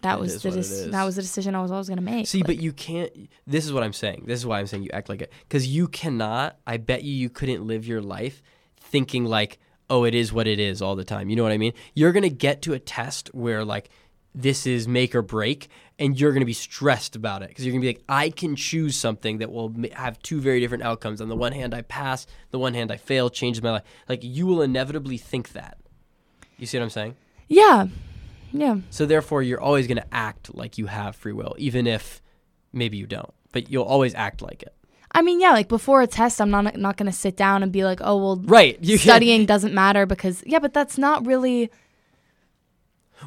Speaker 2: that
Speaker 1: It
Speaker 2: was the
Speaker 1: what it
Speaker 2: dec-
Speaker 1: is.
Speaker 2: that was the decision I was always going to make.
Speaker 1: See,
Speaker 2: Like,
Speaker 1: but you can't. This is what I'm saying. This is why I'm saying you act like it. Because you cannot. I bet you you couldn't live your life thinking like, oh, it is what it is all the time. You know what I mean? You're gonna get to a test where like this is make or break, and you're gonna be stressed about it because you're gonna be like, I can choose something that will have two very different outcomes. On the one hand, I pass. The one hand, I fail. Changes my life. Like you will inevitably think that. You see what I'm saying?
Speaker 2: yeah, yeah,
Speaker 1: So therefore, you're always going to act like you have free will, even if maybe you don't. But you'll always act like it.
Speaker 2: I mean, yeah, like before a test, I'm not not going to sit down and be like, oh, well,
Speaker 1: Right. You can-
Speaker 2: studying doesn't matter because yeah, but that's not really.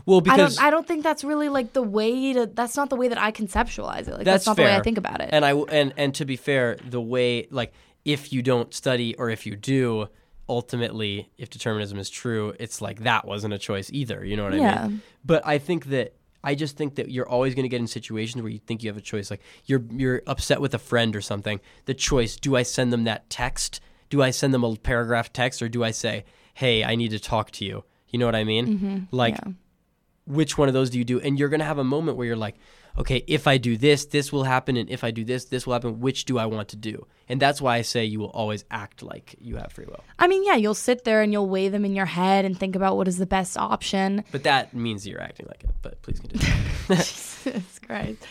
Speaker 1: Well,
Speaker 2: I
Speaker 1: because
Speaker 2: don't. I don't think that's really like the way to. That's not the way that I conceptualize it. Like
Speaker 1: That's
Speaker 2: that's, not the way I think about it.
Speaker 1: and I and and to be fair, the way like if you don't study or if you do, ultimately, if determinism is true, it's like that wasn't a choice either. You know what I
Speaker 2: Yeah.
Speaker 1: mean? But I think that I just think that you're always going to get in situations where you think you have a choice. Like you're you're upset with a friend or something. The choice: do I send them that text? Do I send them a paragraph text, or do I say, "Hey, I need to talk to you"? You know what I mean? Mm-hmm. Like
Speaker 2: yeah.
Speaker 1: which one of those do you do? And you're going to have a moment where you're like, okay, if I do this, this will happen. And if I do this, this will happen. Which do I want to do? And that's why I say you will always act like you have free will.
Speaker 2: I mean, yeah, you'll sit there and you'll weigh them in your head and think about what is the best option.
Speaker 1: But that means you're acting like it. But please continue.
Speaker 2: Jesus Christ.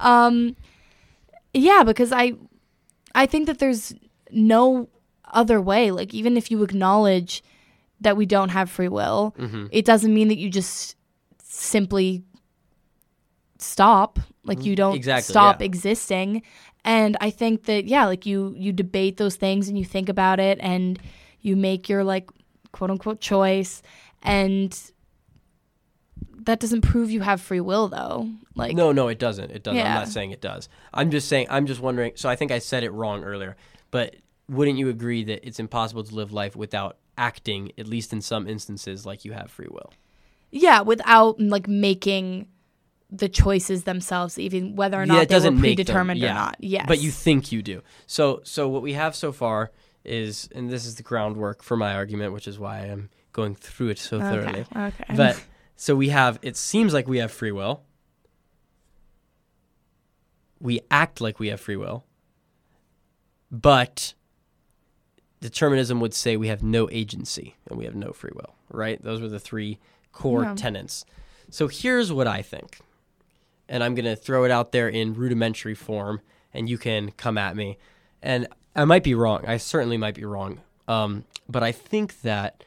Speaker 2: Um, yeah, because I, I think that there's no other way. Like even if you acknowledge that we don't have free will,
Speaker 1: Mm-hmm.
Speaker 2: it doesn't mean that you just simply stop. Like you mm, don't
Speaker 1: Exactly,
Speaker 2: stop
Speaker 1: yeah.
Speaker 2: existing. And I think that yeah, like you you debate those things and you think about it and you make your like quote unquote choice and that doesn't prove you have free will though. Like
Speaker 1: no, no, it doesn't. It doesn't. I'm not saying it does. I'm just saying, I'm just wondering. So I think I said it wrong earlier. But wouldn't you agree that it's impossible to live life without acting, at least in some instances, like you have free will?
Speaker 2: Yeah, without like making the choices themselves, even whether or not
Speaker 1: yeah, it
Speaker 2: they
Speaker 1: doesn't
Speaker 2: were
Speaker 1: make them-
Speaker 2: predetermined
Speaker 1: yeah.
Speaker 2: or not. Yes.
Speaker 1: But you think you do. So so what we have so far is and this is the groundwork for my argument, which is why I'm going through it so thoroughly.
Speaker 2: okay. Okay.
Speaker 1: But so we have it seems like we have free will. We act like we have free will. But determinism would say we have no agency and we have no free will, right? Those were the three core
Speaker 2: Yeah.
Speaker 1: tenets. So here's what I think. And I'm going to throw it out there in rudimentary form and you can come at me. And I might be wrong. I certainly might be wrong. Um, but I think that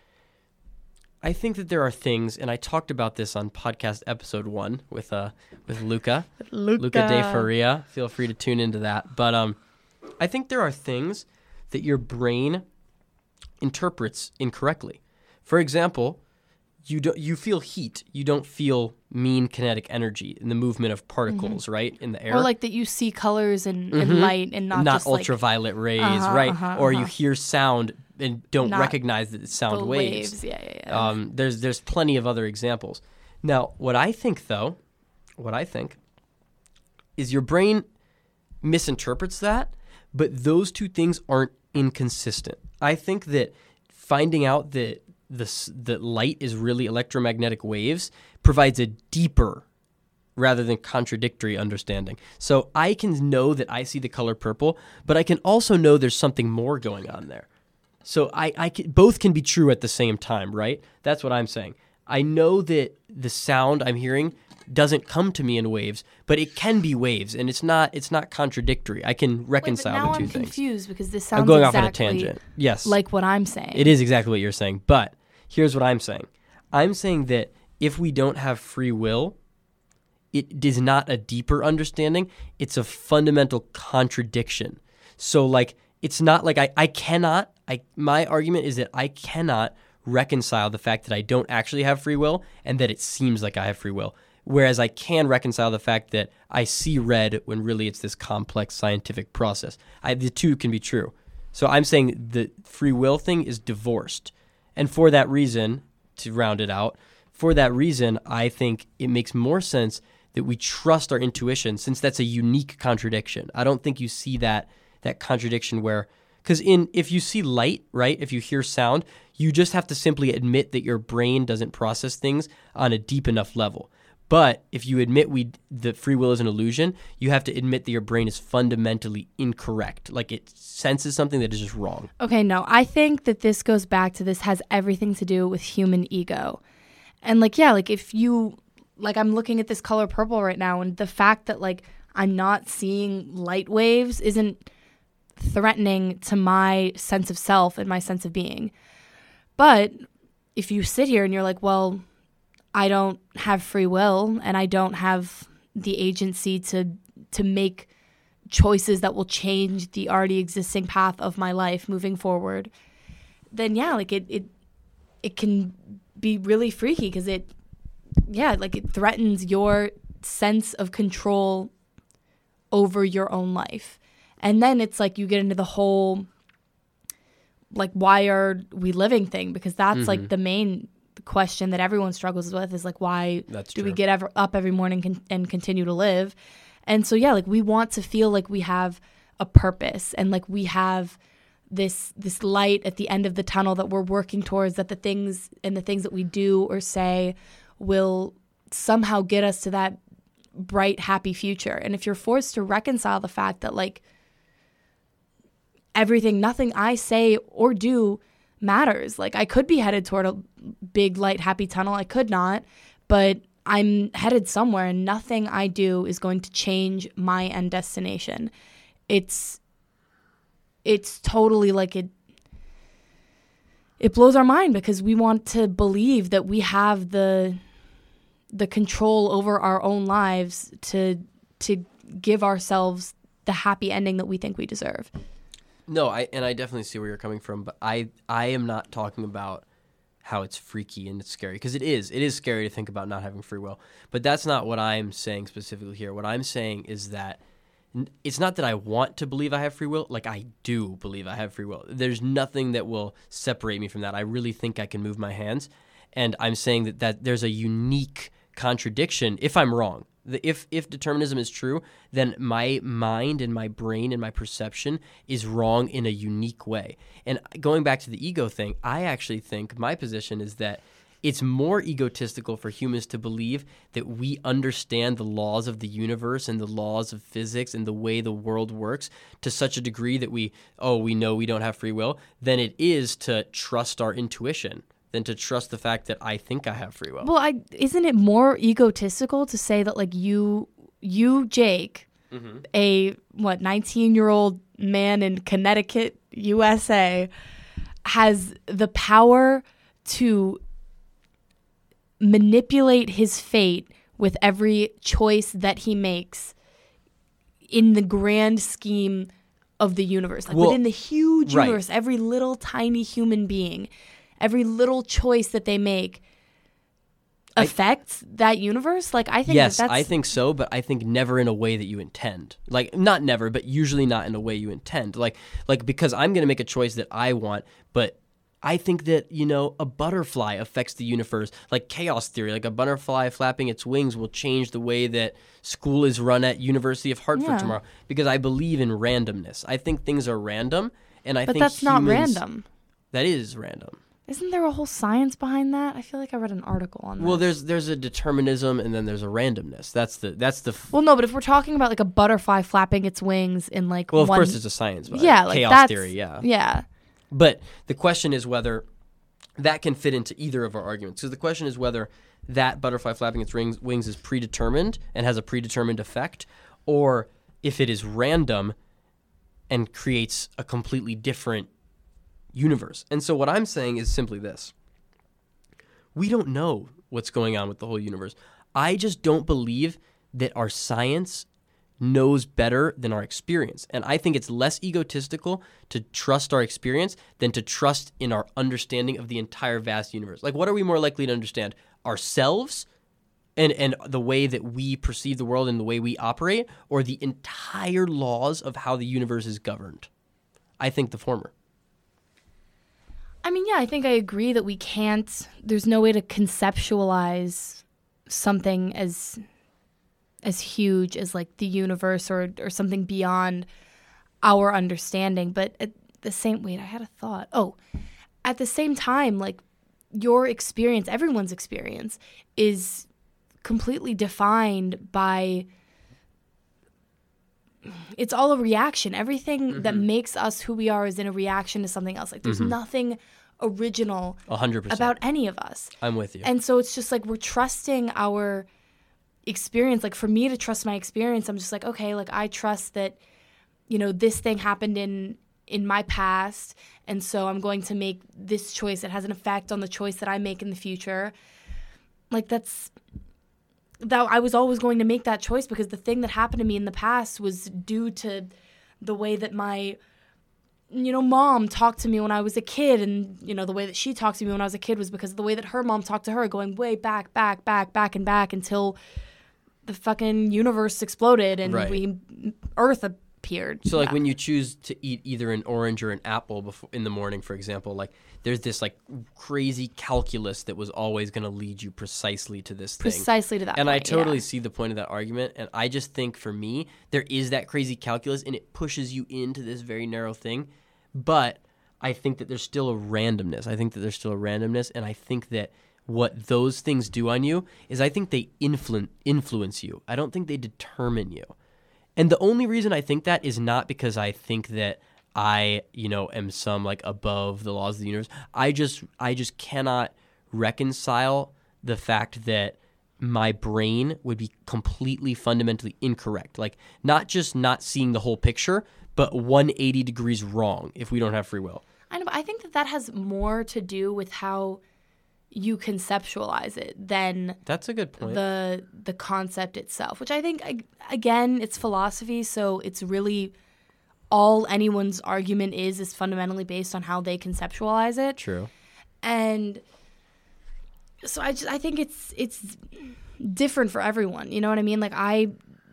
Speaker 1: I think that there are things, and I talked about this on podcast episode one with uh with Luca,
Speaker 2: Luca.
Speaker 1: Luca De Faria. Feel free to tune into that. But um, I think there are things that your brain interprets incorrectly. For example, you don't you feel heat. You don't feel mean kinetic energy in the movement of particles, right, in the air.
Speaker 2: or like that you see colors and, and light and not,
Speaker 1: Mm-hmm. not
Speaker 2: just like
Speaker 1: ultraviolet rays,
Speaker 2: Uh-huh,
Speaker 1: right?
Speaker 2: uh-huh,
Speaker 1: or you
Speaker 2: uh-huh.
Speaker 1: hear sound and don't
Speaker 2: Not
Speaker 1: recognize that it's sound waves.
Speaker 2: waves. Yeah, yeah, yeah.
Speaker 1: Um, there's there's plenty of other examples. Now, what I think though, what I think is your brain misinterprets that, but those two things aren't inconsistent. I think that finding out that the s- that light is really electromagnetic waves provides a deeper rather than contradictory understanding. So I can know that I see the color purple, but I can also know there's something more going on there. So I, I can, both can be true at the same time, right? That's what I'm saying. I know that the sound I'm hearing doesn't come to me in waves, but it can be waves, and it's not it's not contradictory. I can
Speaker 2: Wait, but
Speaker 1: reconcile
Speaker 2: now
Speaker 1: the 2
Speaker 2: I'm
Speaker 1: things.
Speaker 2: confused because this sounds
Speaker 1: I'm going
Speaker 2: exactly
Speaker 1: off on a tangent. Yes,
Speaker 2: like what I'm saying.
Speaker 1: it is exactly what you're saying. But here's what I'm saying. I'm saying that if we don't have free will, it is not a deeper understanding. It's a fundamental contradiction. So like it's not like I, I cannot I my argument is that I cannot reconcile the fact that I don't actually have free will and that it seems like I have free will. Whereas I can reconcile the fact that I see red when really it's this complex scientific process. I, the two can be true. So I'm saying the free will thing is divorced. And for that reason, to round it out, for that reason, I think it makes more sense that we trust our intuition since that's a unique contradiction. I don't think you see that that contradiction where cuz in if you see light, right? If you hear sound, you just have to simply admit that your brain doesn't process things on a deep enough level. But if you admit we that free will is an illusion, you have to admit that your brain is fundamentally incorrect. Like it senses something that is just wrong.
Speaker 2: Okay, no, I think that this goes back to this has everything to do with human ego. And like, yeah, like if you, like, I'm looking at this color purple right now, and the fact that like I'm not seeing light waves isn't threatening to my sense of self and my sense of being. But if you sit here and you're like, well, I don't have free will and I don't have the agency to to make choices that will change the already existing path of my life moving forward, then yeah, like it it it can be really freaky because it yeah, like it threatens your sense of control over your own life. And then it's like you get into the whole like why are we living thing because that's like
Speaker 1: Mm-hmm.
Speaker 2: the main question that everyone struggles with is like why
Speaker 1: That's
Speaker 2: do we get ever, up every morning con- and continue to live? And so yeah like we want to feel like we have a purpose and like we have this this light at the end of the tunnel that we're working towards that the things and the things that we do or say will somehow get us to that bright happy future. And if you're forced to reconcile the fact that like everything nothing i say or do matters. Like i could be headed toward a big light happy tunnel. I could not but i'm headed somewhere and nothing i do is going to change my end destination. It's it's totally like it it blows our mind because we want to believe that we have the the control over our own lives to to give ourselves the happy ending that we think we deserve.
Speaker 1: No, I and I definitely see where you're coming from, but I I am not talking about how it's freaky and it's scary because it is. It is scary to think about not having free will. But that's not what I'm saying specifically here. What I'm saying is that it's not that I want to believe I have free will, like I do believe I have free will. There's nothing that will separate me from that. I really think I can move my hands, and I'm saying that that there's a unique contradiction if I'm wrong. The, if if determinism is true, then my mind and my brain and my perception is wrong in a unique way. And going back to the ego thing, I actually think my position is that it's more egotistical for humans to believe that we understand the laws of the universe and the laws of physics and the way the world works to such a degree that we oh we know we don't have free will than it is to trust our intuition than to trust the fact that I think I have free will.
Speaker 2: Well, I isn't it more egotistical to say that like you you Jake, mm-hmm. a what 19-year-old man in Connecticut, USA has the power to manipulate his fate with every choice that he makes in the grand scheme of the universe. Like
Speaker 1: Well,
Speaker 2: within the huge
Speaker 1: right.
Speaker 2: universe, every little tiny human being, every little choice that they make affects that universe. Like I think
Speaker 1: yes,
Speaker 2: that
Speaker 1: I think so, but I think never in a way that you intend. Like not never, but usually not in a way you intend. Like like because I'm going to make a choice that I want, but I think that, you know, a butterfly affects the universe, like chaos theory, like a butterfly flapping its wings will change the way that school is run at University of Hartford
Speaker 2: Yeah.
Speaker 1: tomorrow because I believe in randomness. I think things are random and I
Speaker 2: but
Speaker 1: think
Speaker 2: that's not random.
Speaker 1: That is random.
Speaker 2: Isn't there a whole science behind that? I feel like I read an article on that.
Speaker 1: Well, there's there's a determinism and then there's a randomness. That's the that's the f-
Speaker 2: Well, no, but if we're talking about like a butterfly flapping its wings in like
Speaker 1: well, of
Speaker 2: one,
Speaker 1: course, there's a science behind
Speaker 2: yeah,
Speaker 1: it.
Speaker 2: like
Speaker 1: chaos
Speaker 2: that's,
Speaker 1: theory. Yeah,
Speaker 2: yeah.
Speaker 1: But the question is whether that can fit into either of our arguments. Because the question is whether that butterfly flapping its rings, wings is predetermined and has a predetermined effect, or if it is random and creates a completely different universe. And so what I'm saying is simply this we don't know what's going on with the whole universe. I just don't believe that our science knows better than our experience. And I think it's less egotistical to trust our experience than to trust in our understanding of the entire vast universe. Like, what are we more likely to understand? Ourselves and, and the way that we perceive the world and the way we operate, or the entire laws of how the universe is governed? I think the former.
Speaker 2: I mean, yeah, I think I agree that we can't. There's no way to conceptualize something as as huge as like the universe or or something beyond our understanding. But at the same wait, I had a thought. Oh, at the same time, like your experience, everyone's experience, is completely defined by it's all a reaction. Everything that mm-hmm. makes us who we are is in a reaction to something else. Like there's mm-hmm. nothing original
Speaker 1: hundred percent.
Speaker 2: about any of us.
Speaker 1: I'm with you.
Speaker 2: And so it's just like we're trusting our experience. Like for me to trust my experience, I'm just like, okay, like I trust that, you know, this thing happened in in my past, and so I'm going to make this choice that has an effect on the choice that I make in the future. Like that's that I was always going to make that choice because the thing that happened to me in the past was due to the way that my you know mom talked to me when I was a kid and you know the way that she talked to me when I was a kid was because of the way that her mom talked to her going way back back back back and back until the fucking universe exploded and
Speaker 1: Right.
Speaker 2: we earth appeared.
Speaker 1: So like
Speaker 2: Yeah.
Speaker 1: when you choose to eat either an orange or an apple before in the morning, for example, like there's this like crazy calculus that was always going to lead you precisely to this thing.
Speaker 2: precisely to that
Speaker 1: and I
Speaker 2: point, yeah.
Speaker 1: totally see the point of that argument. And I just think for me, there is that crazy calculus and it pushes you into this very narrow thing. But I think that there's still a randomness. I think that there's still a randomness. And I think that what those things do on you is I think they influ- influence you. I don't think they determine you. And the only reason I think that is not because I think that I, you know, am some like above the laws of the universe. I just I just cannot reconcile the fact that my brain would be completely fundamentally incorrect. Like not just not seeing the whole picture, but 180 degrees wrong if we don't have free will.
Speaker 2: I know, I think that that has more to do with how you conceptualize it than
Speaker 1: That's a good point.
Speaker 2: the the concept itself, which I think again it's philosophy, so it's really all anyone's argument is is fundamentally based on how they conceptualize it.
Speaker 1: True.
Speaker 2: And so I just I think it's it's different for everyone. You know what I mean? Like I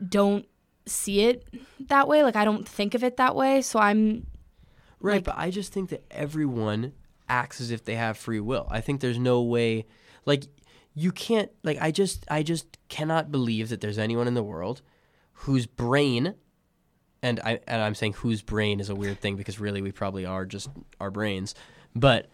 Speaker 2: don't see it that way. Like I don't think of it that way. So I'm
Speaker 1: Right,
Speaker 2: Like-
Speaker 1: but I just think that everyone acts as if they have free will. I think there's no way like you can't like I just I just cannot believe that there's anyone in the world whose brain and I and I'm saying whose brain is a weird thing because really we probably are just our brains, but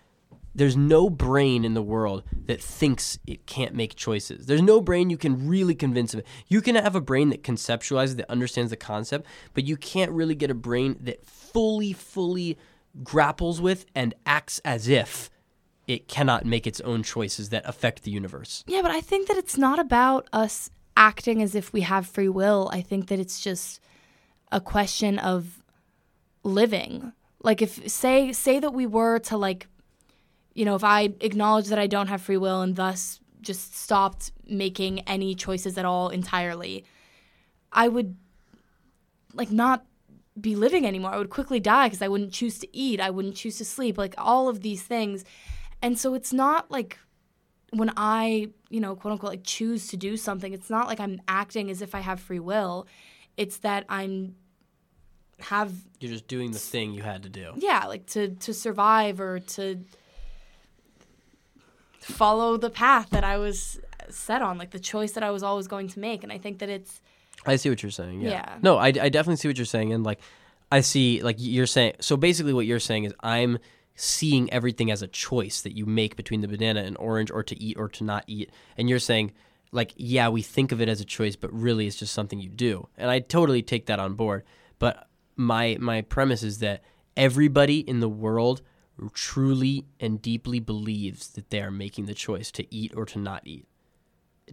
Speaker 1: there's no brain in the world that thinks it can't make choices. There's no brain you can really convince of it. You can have a brain that conceptualizes, that understands the concept, but you can't really get a brain that fully, fully grapples with and acts as if it cannot make its own choices that affect the universe.
Speaker 2: Yeah, but I think that it's not about us acting as if we have free will. I think that it's just a question of living. Like if say say that we were to like you know, if I acknowledge that I don't have free will and thus just stopped making any choices at all entirely, I would like not be living anymore. I would quickly die because I wouldn't choose to eat, I wouldn't choose to sleep, like all of these things. And so it's not like when I, you know, quote unquote, like choose to do something, it's not like I'm acting as if I have free will. It's that I'm have
Speaker 1: You're just doing the thing you had to do.
Speaker 2: yeah, like to to survive or to follow the path that I was set on, like the choice that I was always going to make. And I think that it's
Speaker 1: I see what you're saying. Yeah.
Speaker 2: Yeah.
Speaker 1: No, I, I definitely see what you're saying, and like, I see like you're saying. So basically, what you're saying is I'm seeing everything as a choice that you make between the banana and orange, or to eat or to not eat, and you're saying like, yeah, we think of it as a choice, but really it's just something you do, and I totally take that on board. But my my premise is that everybody in the world truly and deeply believes that they are making the choice to eat or to not eat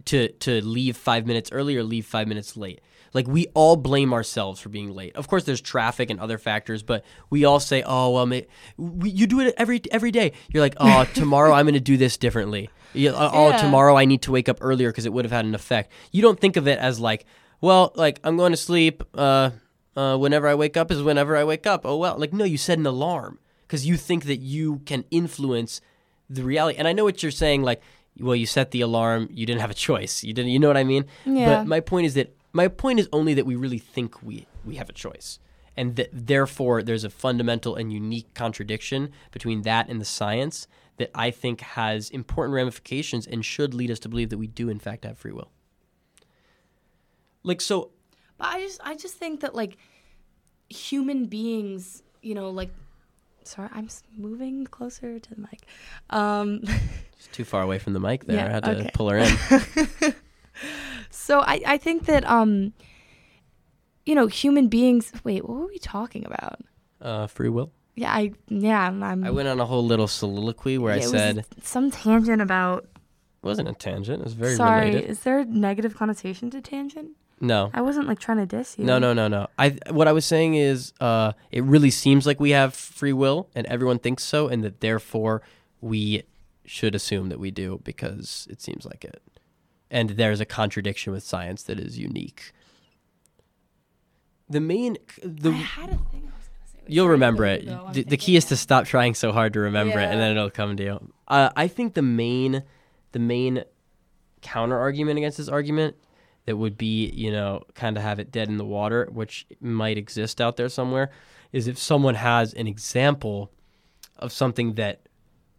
Speaker 1: to to leave five minutes early or leave five minutes late. Like we all blame ourselves for being late. Of course, there's traffic and other factors, but we all say, "Oh well, may, we, you do it every every day." You're like, "Oh, tomorrow I'm going to do this differently." You, oh,
Speaker 2: Yeah.
Speaker 1: tomorrow I need to wake up earlier because it would have had an effect. You don't think of it as like, "Well, like I'm going to sleep. Uh, uh, whenever I wake up is whenever I wake up." Oh well, like no, you set an alarm because you think that you can influence the reality. And I know what you're saying, like, well, you set the alarm, you didn't have a choice. You didn't, you know what I mean?
Speaker 2: Yeah.
Speaker 1: But my point is that my point is only that we really think we we have a choice, and that therefore there's a fundamental and unique contradiction between that and the science that I think has important ramifications and should lead us to believe that we do in fact have free will. Like so,
Speaker 2: But I just I just think that like human beings, you know, like sorry, I'm moving closer to the mic. Um
Speaker 1: it's too far away from the mic there.
Speaker 2: Yeah,
Speaker 1: I had to
Speaker 2: okay.
Speaker 1: pull her in.
Speaker 2: so I I think that um you know, human beings wait, what were we talking about?
Speaker 1: Uh, free will.
Speaker 2: Yeah, I yeah, I'm, I'm
Speaker 1: I went on a whole little soliloquy where
Speaker 2: yeah,
Speaker 1: I
Speaker 2: it was
Speaker 1: said
Speaker 2: some tangent about
Speaker 1: it wasn't a tangent. It was very
Speaker 2: Sorry,
Speaker 1: related.
Speaker 2: is there a negative connotation to tangent?
Speaker 1: No.
Speaker 2: I wasn't like trying to diss you.
Speaker 1: No, no, no, no. I what I was saying is, uh, it really seems like we have free will, and everyone thinks so, and that therefore we should assume that we do because it seems like it. and there's a contradiction with science that is unique. The main the
Speaker 2: I had a thing I was gonna say.
Speaker 1: You'll remember it. The, the key is to stop trying so hard to remember it, and then it'll come to you. Uh, I think the main, the main counter argument against this argument that would be, you know, kind of have it dead in the water, which might exist out there somewhere, is if someone has an example of something that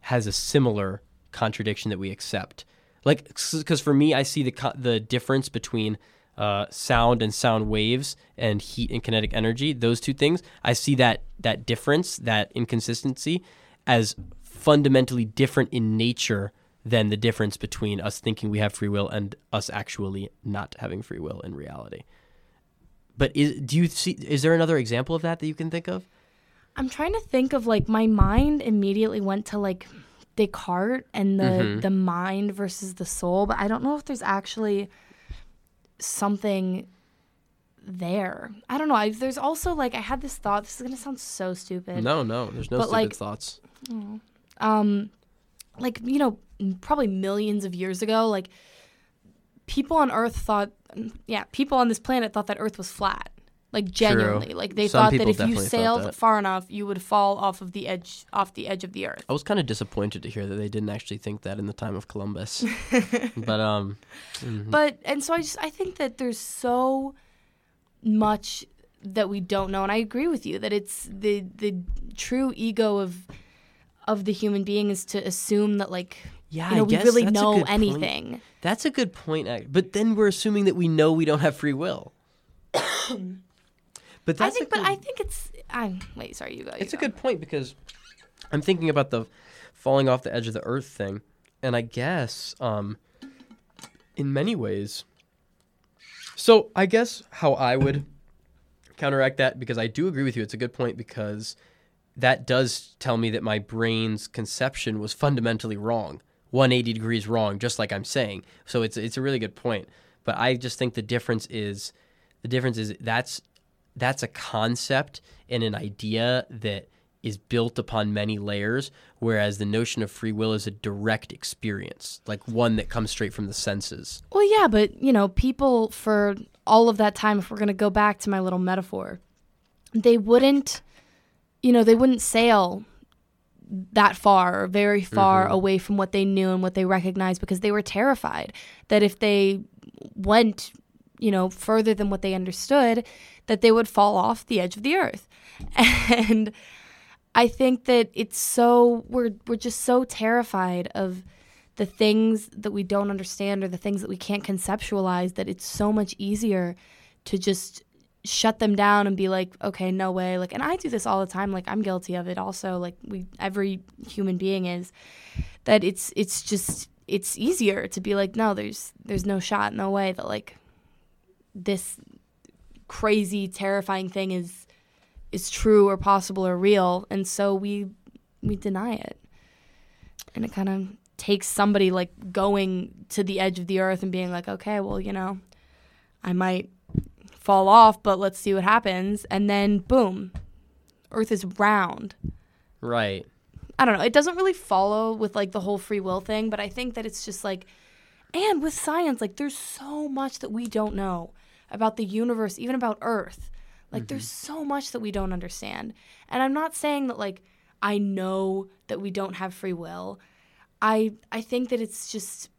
Speaker 1: has a similar contradiction that we accept. Like, because for me, I see the the difference between uh, sound and sound waves and heat and kinetic energy. Those two things, I see that that difference, that inconsistency, as fundamentally different in nature than the difference between us thinking we have free will and us actually not having free will in reality. But is, do you see? Is there another example of that that you can think of?
Speaker 2: I'm trying to think of like my mind immediately went to like Descartes and the
Speaker 1: Mhm.
Speaker 2: the mind versus the soul, but I don't know if there's actually something there. I don't know. I, there's also like I had this thought. This is gonna sound so stupid.
Speaker 1: No, no. There's no
Speaker 2: But,
Speaker 1: stupid
Speaker 2: like-
Speaker 1: thoughts.
Speaker 2: um like you know probably millions of years ago like people on earth thought yeah people on this planet thought that earth was flat like genuinely like they
Speaker 1: Some
Speaker 2: thought that if you sailed far enough you would fall off of the edge off the edge of the earth
Speaker 1: I was kind of disappointed to hear that they didn't actually think that in the time of Columbus. but um, mhm.
Speaker 2: but and so i just i think that there's so much that we don't know and i agree with you that it's the the true ego of of the human being is to assume that like
Speaker 1: yeah,
Speaker 2: you know
Speaker 1: I
Speaker 2: we
Speaker 1: guess
Speaker 2: really
Speaker 1: that's a
Speaker 2: know
Speaker 1: good point.
Speaker 2: anything
Speaker 1: That's a good point. But then we're assuming that we know we don't have free will. but that's
Speaker 2: I think, but I think it's. I'm wait. Sorry, you go. you
Speaker 1: it's a good point because I'm thinking about the falling off the edge of the earth thing, and I guess um, in many ways. So I guess how I would counteract that because I do agree with you. It's a good point because that does tell me that my brain's conception was fundamentally wrong, 180 degrees wrong, just like I'm saying. So it's it's a really good point. But I just think the difference is the difference is that's that's a concept and an idea that is built upon many layers, whereas the notion of free will is a direct experience, like one that comes straight from the senses.
Speaker 2: Well, yeah, but you know, people for all of that time, if we're gonna go back to my little metaphor, they wouldn't, you know, they wouldn't sail that far or very far
Speaker 1: Mhm.
Speaker 2: away from what they knew and what they recognized because they were terrified that if they went, you know, further than what they understood, that they would fall off the edge of the earth. And I think that it's so we're we're just so terrified of the things that we don't understand or the things that we can't conceptualize that it's so much easier to just shut them down and be like okay no way. Like and I do this all the time like I'm guilty of it also like we every human being is that it's it's just it's easier to be like no there's there's no shot no way that like this crazy terrifying thing is is true or possible or real and so we we deny it. And it kind of takes somebody like going to the edge of the earth and being like okay well you know i might fall off but let's see what happens. And then boom earth is round.
Speaker 1: Right.
Speaker 2: i don't know. It doesn't really follow with like the whole free will thing but i think that it's just like and with science like there's so much that we don't know about the universe even about earth. Like there's mm-hmm. so much that we don't understand. And i'm not saying that like i know that we don't have free will. I i think that it's just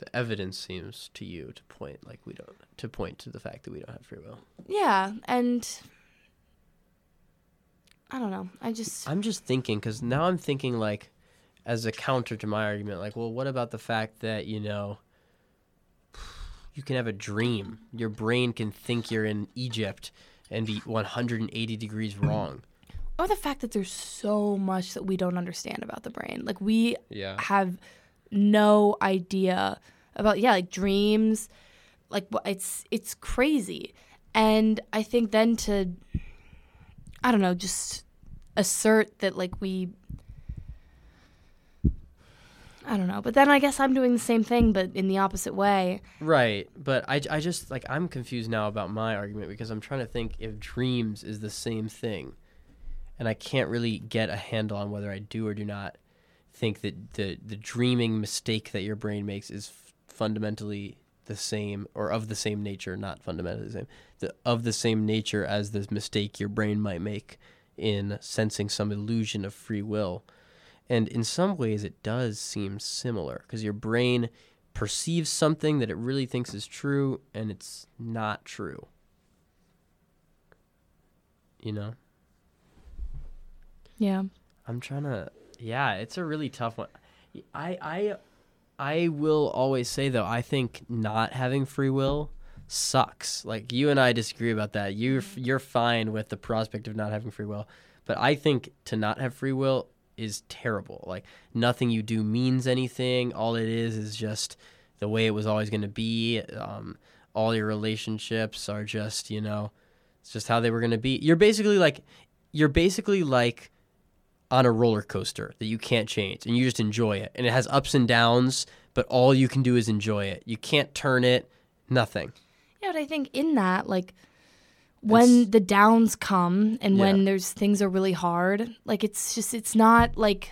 Speaker 1: The evidence seems to you to point like we don't to point to the fact that we don't have free will.
Speaker 2: yeah and i don't know i just
Speaker 1: I'm just thinking because now I'm thinking like, as a counter to my argument, like, well, what about the fact that you know, you can have a dream. Your brain can think you're in Egypt and be 180 degrees wrong.
Speaker 2: or the fact that there's so much that we don't understand about the brain like we
Speaker 1: Yeah.
Speaker 2: have no idea about yeah like dreams like it's it's crazy. And i think then to i don't know just assert that like we i don't know. But then i guess i'm doing the same thing but in the opposite way.
Speaker 1: Right, but I, I just like I'm confused now about my argument because I'm trying to think if dreams is the same thing, and I can't really get a handle on whether I do or do not think that the the dreaming mistake that your brain makes is f- fundamentally the same or of the same nature, not fundamentally the same, the, of the same nature as the mistake your brain might make in sensing some illusion of free will. And in some ways, it does seem similar because your brain perceives something that it really thinks is true and it's not true. You know?
Speaker 2: Yeah.
Speaker 1: I'm trying to yeah, it's a really tough one. I I I will always say though, I think not having free will sucks. Like you and I disagree about that. You you're fine with the prospect of not having free will, but I think to not have free will is terrible. Like nothing you do means anything. All it is is just the way it was always going to be. Um, all your relationships are just you know, it's just how they were going to be. You're basically like you're basically like on a roller coaster that you can't change and you just enjoy it. And it has ups and downs, but all you can do is enjoy it. You can't turn it, nothing.
Speaker 2: Yeah, but I think in that, like, when it's, the downs come and yeah. when there's things are really hard, like, it's just, it's not like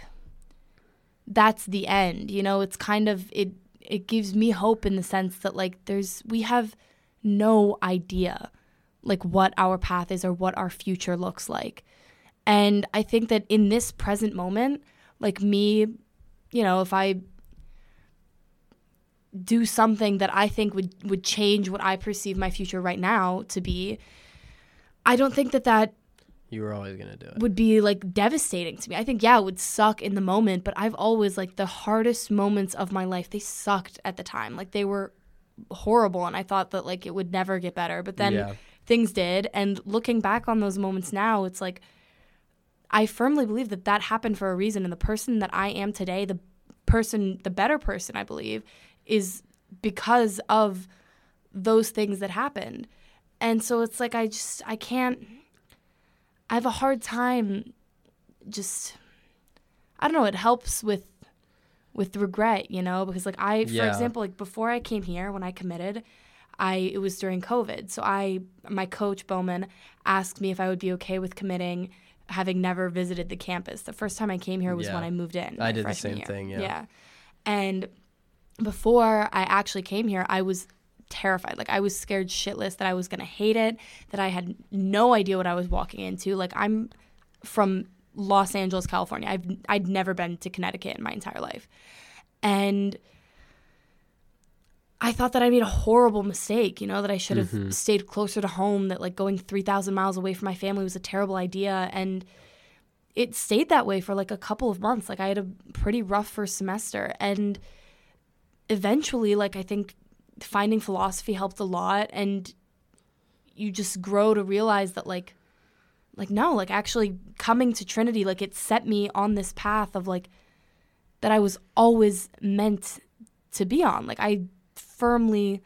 Speaker 2: that's the end, you know? It's kind of, it, it gives me hope in the sense that, like, there's, we have no idea, like, what our path is or what our future looks like. And I think that in this present moment, like me, you know, if I do something that I think would would change what I perceive my future right now to be, I don't think that that
Speaker 1: you were always gonna do it
Speaker 2: would be like devastating to me. I think yeah, it would suck in the moment, but I've always like the hardest moments of my life. They sucked at the time, like they were horrible, and I thought that like it would never get better. But then yeah. things did, and looking back on those moments now, it's like I firmly believe that that happened for a reason. And the person that I am today, the person, the better person, I believe, is because of those things that happened. And so it's like, I just, I can't, I have a hard time just, I don't know, it helps with, with regret, you know, because like I, for yeah. example, like before I came here, when I committed, I it was during COVID. So I my coach Bowman asked me if I would be okay with committing having never visited the campus. The first time I came here was yeah. when I moved in.
Speaker 1: I did the same year. thing, yeah.
Speaker 2: Yeah. And before I actually came here, I was terrified. Like I was scared shitless that I was going to hate it, that I had no idea what I was walking into. Like I'm from Los Angeles, California. I've I'd never been to Connecticut in my entire life. And I thought that I made a horrible mistake, you know, that I should have mm-hmm. stayed closer to home, that like going 3,000 miles away from my family was a terrible idea. And it stayed that way for like a couple of months. Like I had a pretty rough first semester. And eventually, like I think finding philosophy helped a lot. And you just grow to realize that like, like no, like actually coming to Trinity, like it set me on this path of like, that I was always meant to be on. Like I firmly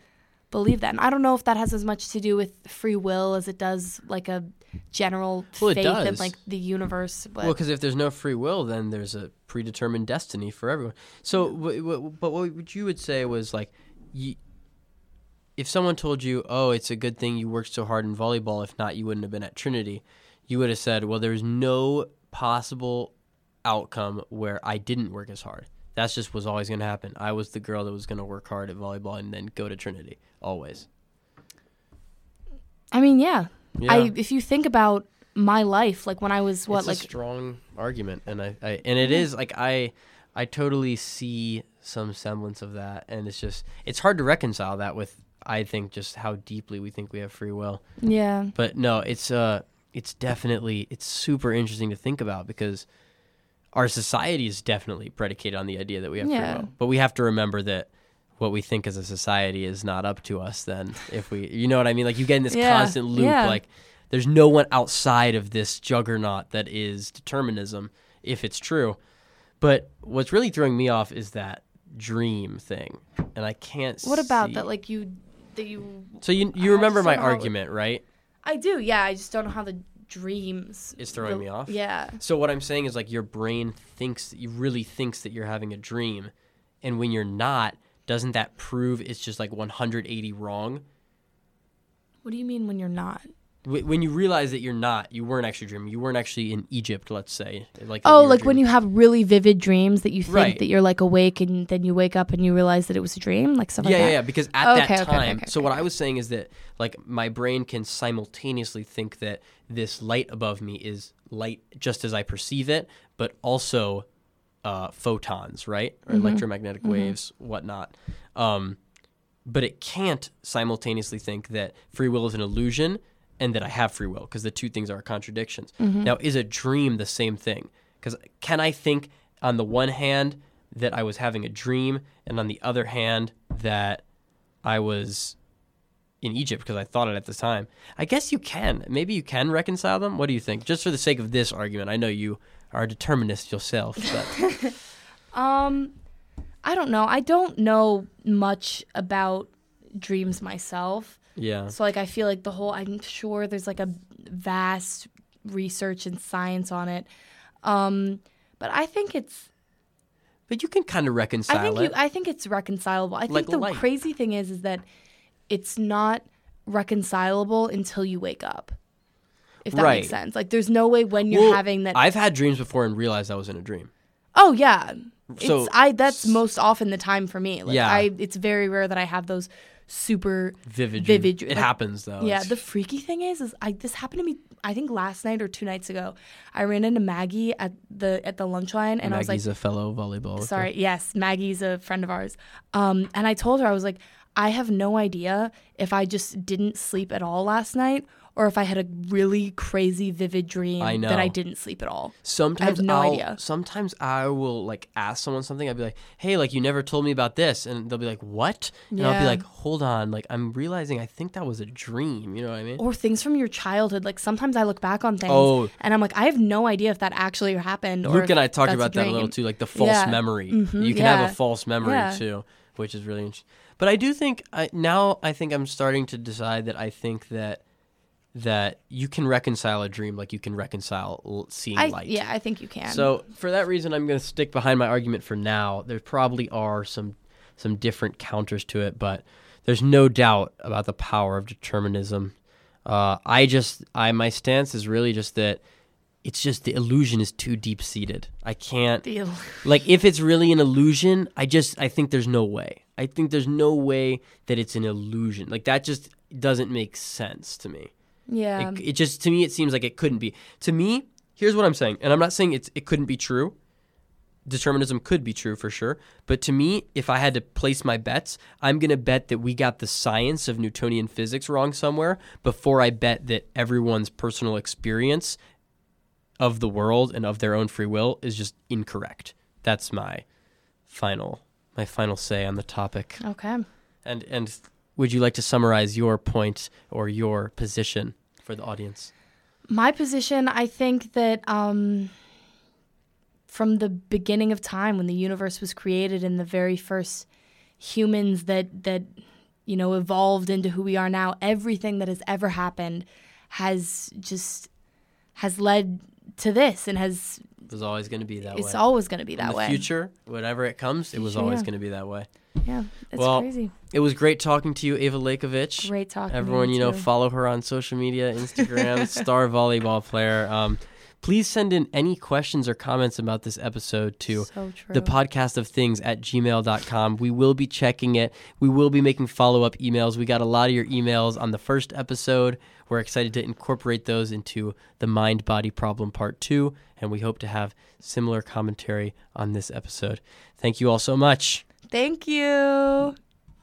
Speaker 2: believe that. And I don't know if that has as much to do with free will as it does like a general well, faith in like the universe.
Speaker 1: But. Well, because if there's no free will, then there's a predetermined destiny for everyone. So, w- w- but what you would say was like, you, if someone told you, "Oh, it's a good thing you worked so hard in volleyball. If not, you wouldn't have been at Trinity," you would have said, "Well, there's no possible outcome where I didn't work as hard." That's just was always going to happen. I was the girl that was going to work hard at volleyball and then go to Trinity always.
Speaker 2: I mean, yeah. yeah. I if you think about my life, like when I was what,
Speaker 1: it's
Speaker 2: like
Speaker 1: strong argument, and I, I and it is like I, I totally see some semblance of that, and it's just it's hard to reconcile that with I think just how deeply we think we have free will.
Speaker 2: Yeah.
Speaker 1: But no, it's uh, it's definitely it's super interesting to think about because our society is definitely predicated on the idea that we have yeah. free will. But we have to remember that what we think as a society is not up to us then if we you know what I mean? Like you get in this yeah. constant loop yeah. like there's no one outside of this juggernaut that is determinism if it's true. But what's really throwing me off is that dream thing. And I can't
Speaker 2: What about
Speaker 1: see.
Speaker 2: that like you that you
Speaker 1: So you you remember my argument, right?
Speaker 2: I do. Yeah, I just don't know how the dreams
Speaker 1: is throwing
Speaker 2: the,
Speaker 1: me off.
Speaker 2: Yeah.
Speaker 1: So what I'm saying is like your brain thinks that you really thinks that you're having a dream, and when you're not, doesn't that prove it's just like 180 wrong?
Speaker 2: What do you mean when you're not?
Speaker 1: Wh- When you realize that you're not, you weren't actually dreaming. You weren't actually in Egypt, let's say. Like
Speaker 2: Oh, like when you have really vivid dreams that you think
Speaker 1: Right.
Speaker 2: that you're like awake and then you wake up and you realize that it was a dream, like stuff
Speaker 1: yeah,
Speaker 2: like
Speaker 1: yeah,
Speaker 2: that.
Speaker 1: yeah. Because at that
Speaker 2: okay, okay,
Speaker 1: time,
Speaker 2: okay,
Speaker 1: so what. I was saying is that like my brain can simultaneously think that this light above me is light just as I perceive it, but also uh, photons, right, or
Speaker 2: Mm-hmm.
Speaker 1: electromagnetic waves, whatnot. Um, but it can't simultaneously think that free will is an illusion and that I have free will because the two things are contradictions.
Speaker 2: Mm-hmm.
Speaker 1: Now, is a dream the same thing? Because can I think on the one hand that I was having a dream, and on the other hand that I was in Egypt because I thought it at the time? I guess you can. Maybe you can reconcile them. What do you think? Just for the sake of this argument, I know you are a determinist yourself, but
Speaker 2: Um, I don't know. I don't know much about dreams myself.
Speaker 1: Yeah.
Speaker 2: So like I feel like the whole I'm sure there's like a vast research and science on it. Um, but I think it's
Speaker 1: But you can kind of reconcile
Speaker 2: I think
Speaker 1: it.
Speaker 2: you I think it's reconcilable. I think
Speaker 1: Like
Speaker 2: the
Speaker 1: light.
Speaker 2: crazy thing is is that it's not reconcilable until you wake up. If that
Speaker 1: Right.
Speaker 2: makes sense. Like there's no way when you're
Speaker 1: Well,
Speaker 2: having that
Speaker 1: I've had dreams before and realized I was in a dream.
Speaker 2: Oh yeah.
Speaker 1: So-
Speaker 2: it's I that's most often the time for me. Like
Speaker 1: Yeah.
Speaker 2: I it's very rare that I have those super
Speaker 1: Vivid.
Speaker 2: Vivid
Speaker 1: It
Speaker 2: like-
Speaker 1: happens though.
Speaker 2: Yeah,
Speaker 1: It's-
Speaker 2: the freaky thing is, is I this happened to me. I think last night or two nights ago. I ran into Maggie at the at the lunch line, and
Speaker 1: Maggie's
Speaker 2: I was like, Maggie's
Speaker 1: a fellow volleyball.
Speaker 2: "Sorry, yes, Maggie's a friend of ours." Um, and I told her I was like, "I have no idea if I just didn't sleep at all last night, or if I had a really crazy vivid dream
Speaker 1: I
Speaker 2: that I
Speaker 1: didn't
Speaker 2: sleep at all."
Speaker 1: Sometimes
Speaker 2: no
Speaker 1: I'll,
Speaker 2: idea.
Speaker 1: Sometimes I will like ask someone something. I'll be like, "Hey, like you never told me about this," and they'll be like, "What?" And I'll be like, "Hold on, like I'm realizing I think that was a dream." You know what I mean?
Speaker 2: Or things from your childhood. Like sometimes I look back on things
Speaker 1: Oh.
Speaker 2: and I'm like, I have no idea if that actually happened. or
Speaker 1: Luke and I talked about that a little too, like the false
Speaker 2: Yeah.
Speaker 1: memory.
Speaker 2: Mhm,
Speaker 1: You can have a false memory
Speaker 2: Yeah.
Speaker 1: too, which is really interesting. But I do think I, now I think I'm starting to decide that I think that that you can reconcile a dream like you can reconcile seeing
Speaker 2: I,
Speaker 1: light.
Speaker 2: yeah, I think you can.
Speaker 1: So for that reason, I'm going to stick behind my argument for now. There probably are some some different counters to it, but there's no doubt about the power of determinism. Uh, I just I my stance is really just that it's just the illusion is too deep seated. I can't like if it's really an illusion. I just I think there's no way. I think there's no way that it's an illusion. Like that just doesn't make sense to me.
Speaker 2: Yeah.
Speaker 1: It, it just to me it seems like it couldn't be. To me, here's what I'm saying, and I'm not saying it's it couldn't be true. Determinism could be true for sure, but to me, if I had to place my bets, I'm going to bet that we got the science of Newtonian physics wrong somewhere before I bet that everyone's personal experience of the world and of their own free will is just incorrect. That's my final my final say on the topic.
Speaker 2: okay.
Speaker 1: And and would you like to summarize your point or your position for the audience?
Speaker 2: My position, I think that um, from the beginning of time, when the universe was created, and the very first humans that that you know evolved into who we are now, everything that has ever happened has just has led to this, and has
Speaker 1: It was always going to be that
Speaker 2: it's
Speaker 1: way.
Speaker 2: It's always going to be that
Speaker 1: the
Speaker 2: way.
Speaker 1: future, whatever it comes, it was
Speaker 2: Future,
Speaker 1: always
Speaker 2: yeah.
Speaker 1: going to be that way.
Speaker 2: Yeah, it's
Speaker 1: Well,
Speaker 2: crazy.
Speaker 1: It was great talking to you, Eva Lekovic.
Speaker 2: Great talking. to
Speaker 1: Everyone, you know, follow her on social media, Instagram, star volleyball player. Um, please send in any questions or comments about this episode to
Speaker 2: so
Speaker 1: the podcast of things at gmail.com. We will be checking it. We will be making follow up emails. We got a lot of your emails on the first episode. We're excited to incorporate those into the mind body problem part two, and we hope to have similar commentary on this episode. Thank you all so much.
Speaker 2: Thank you.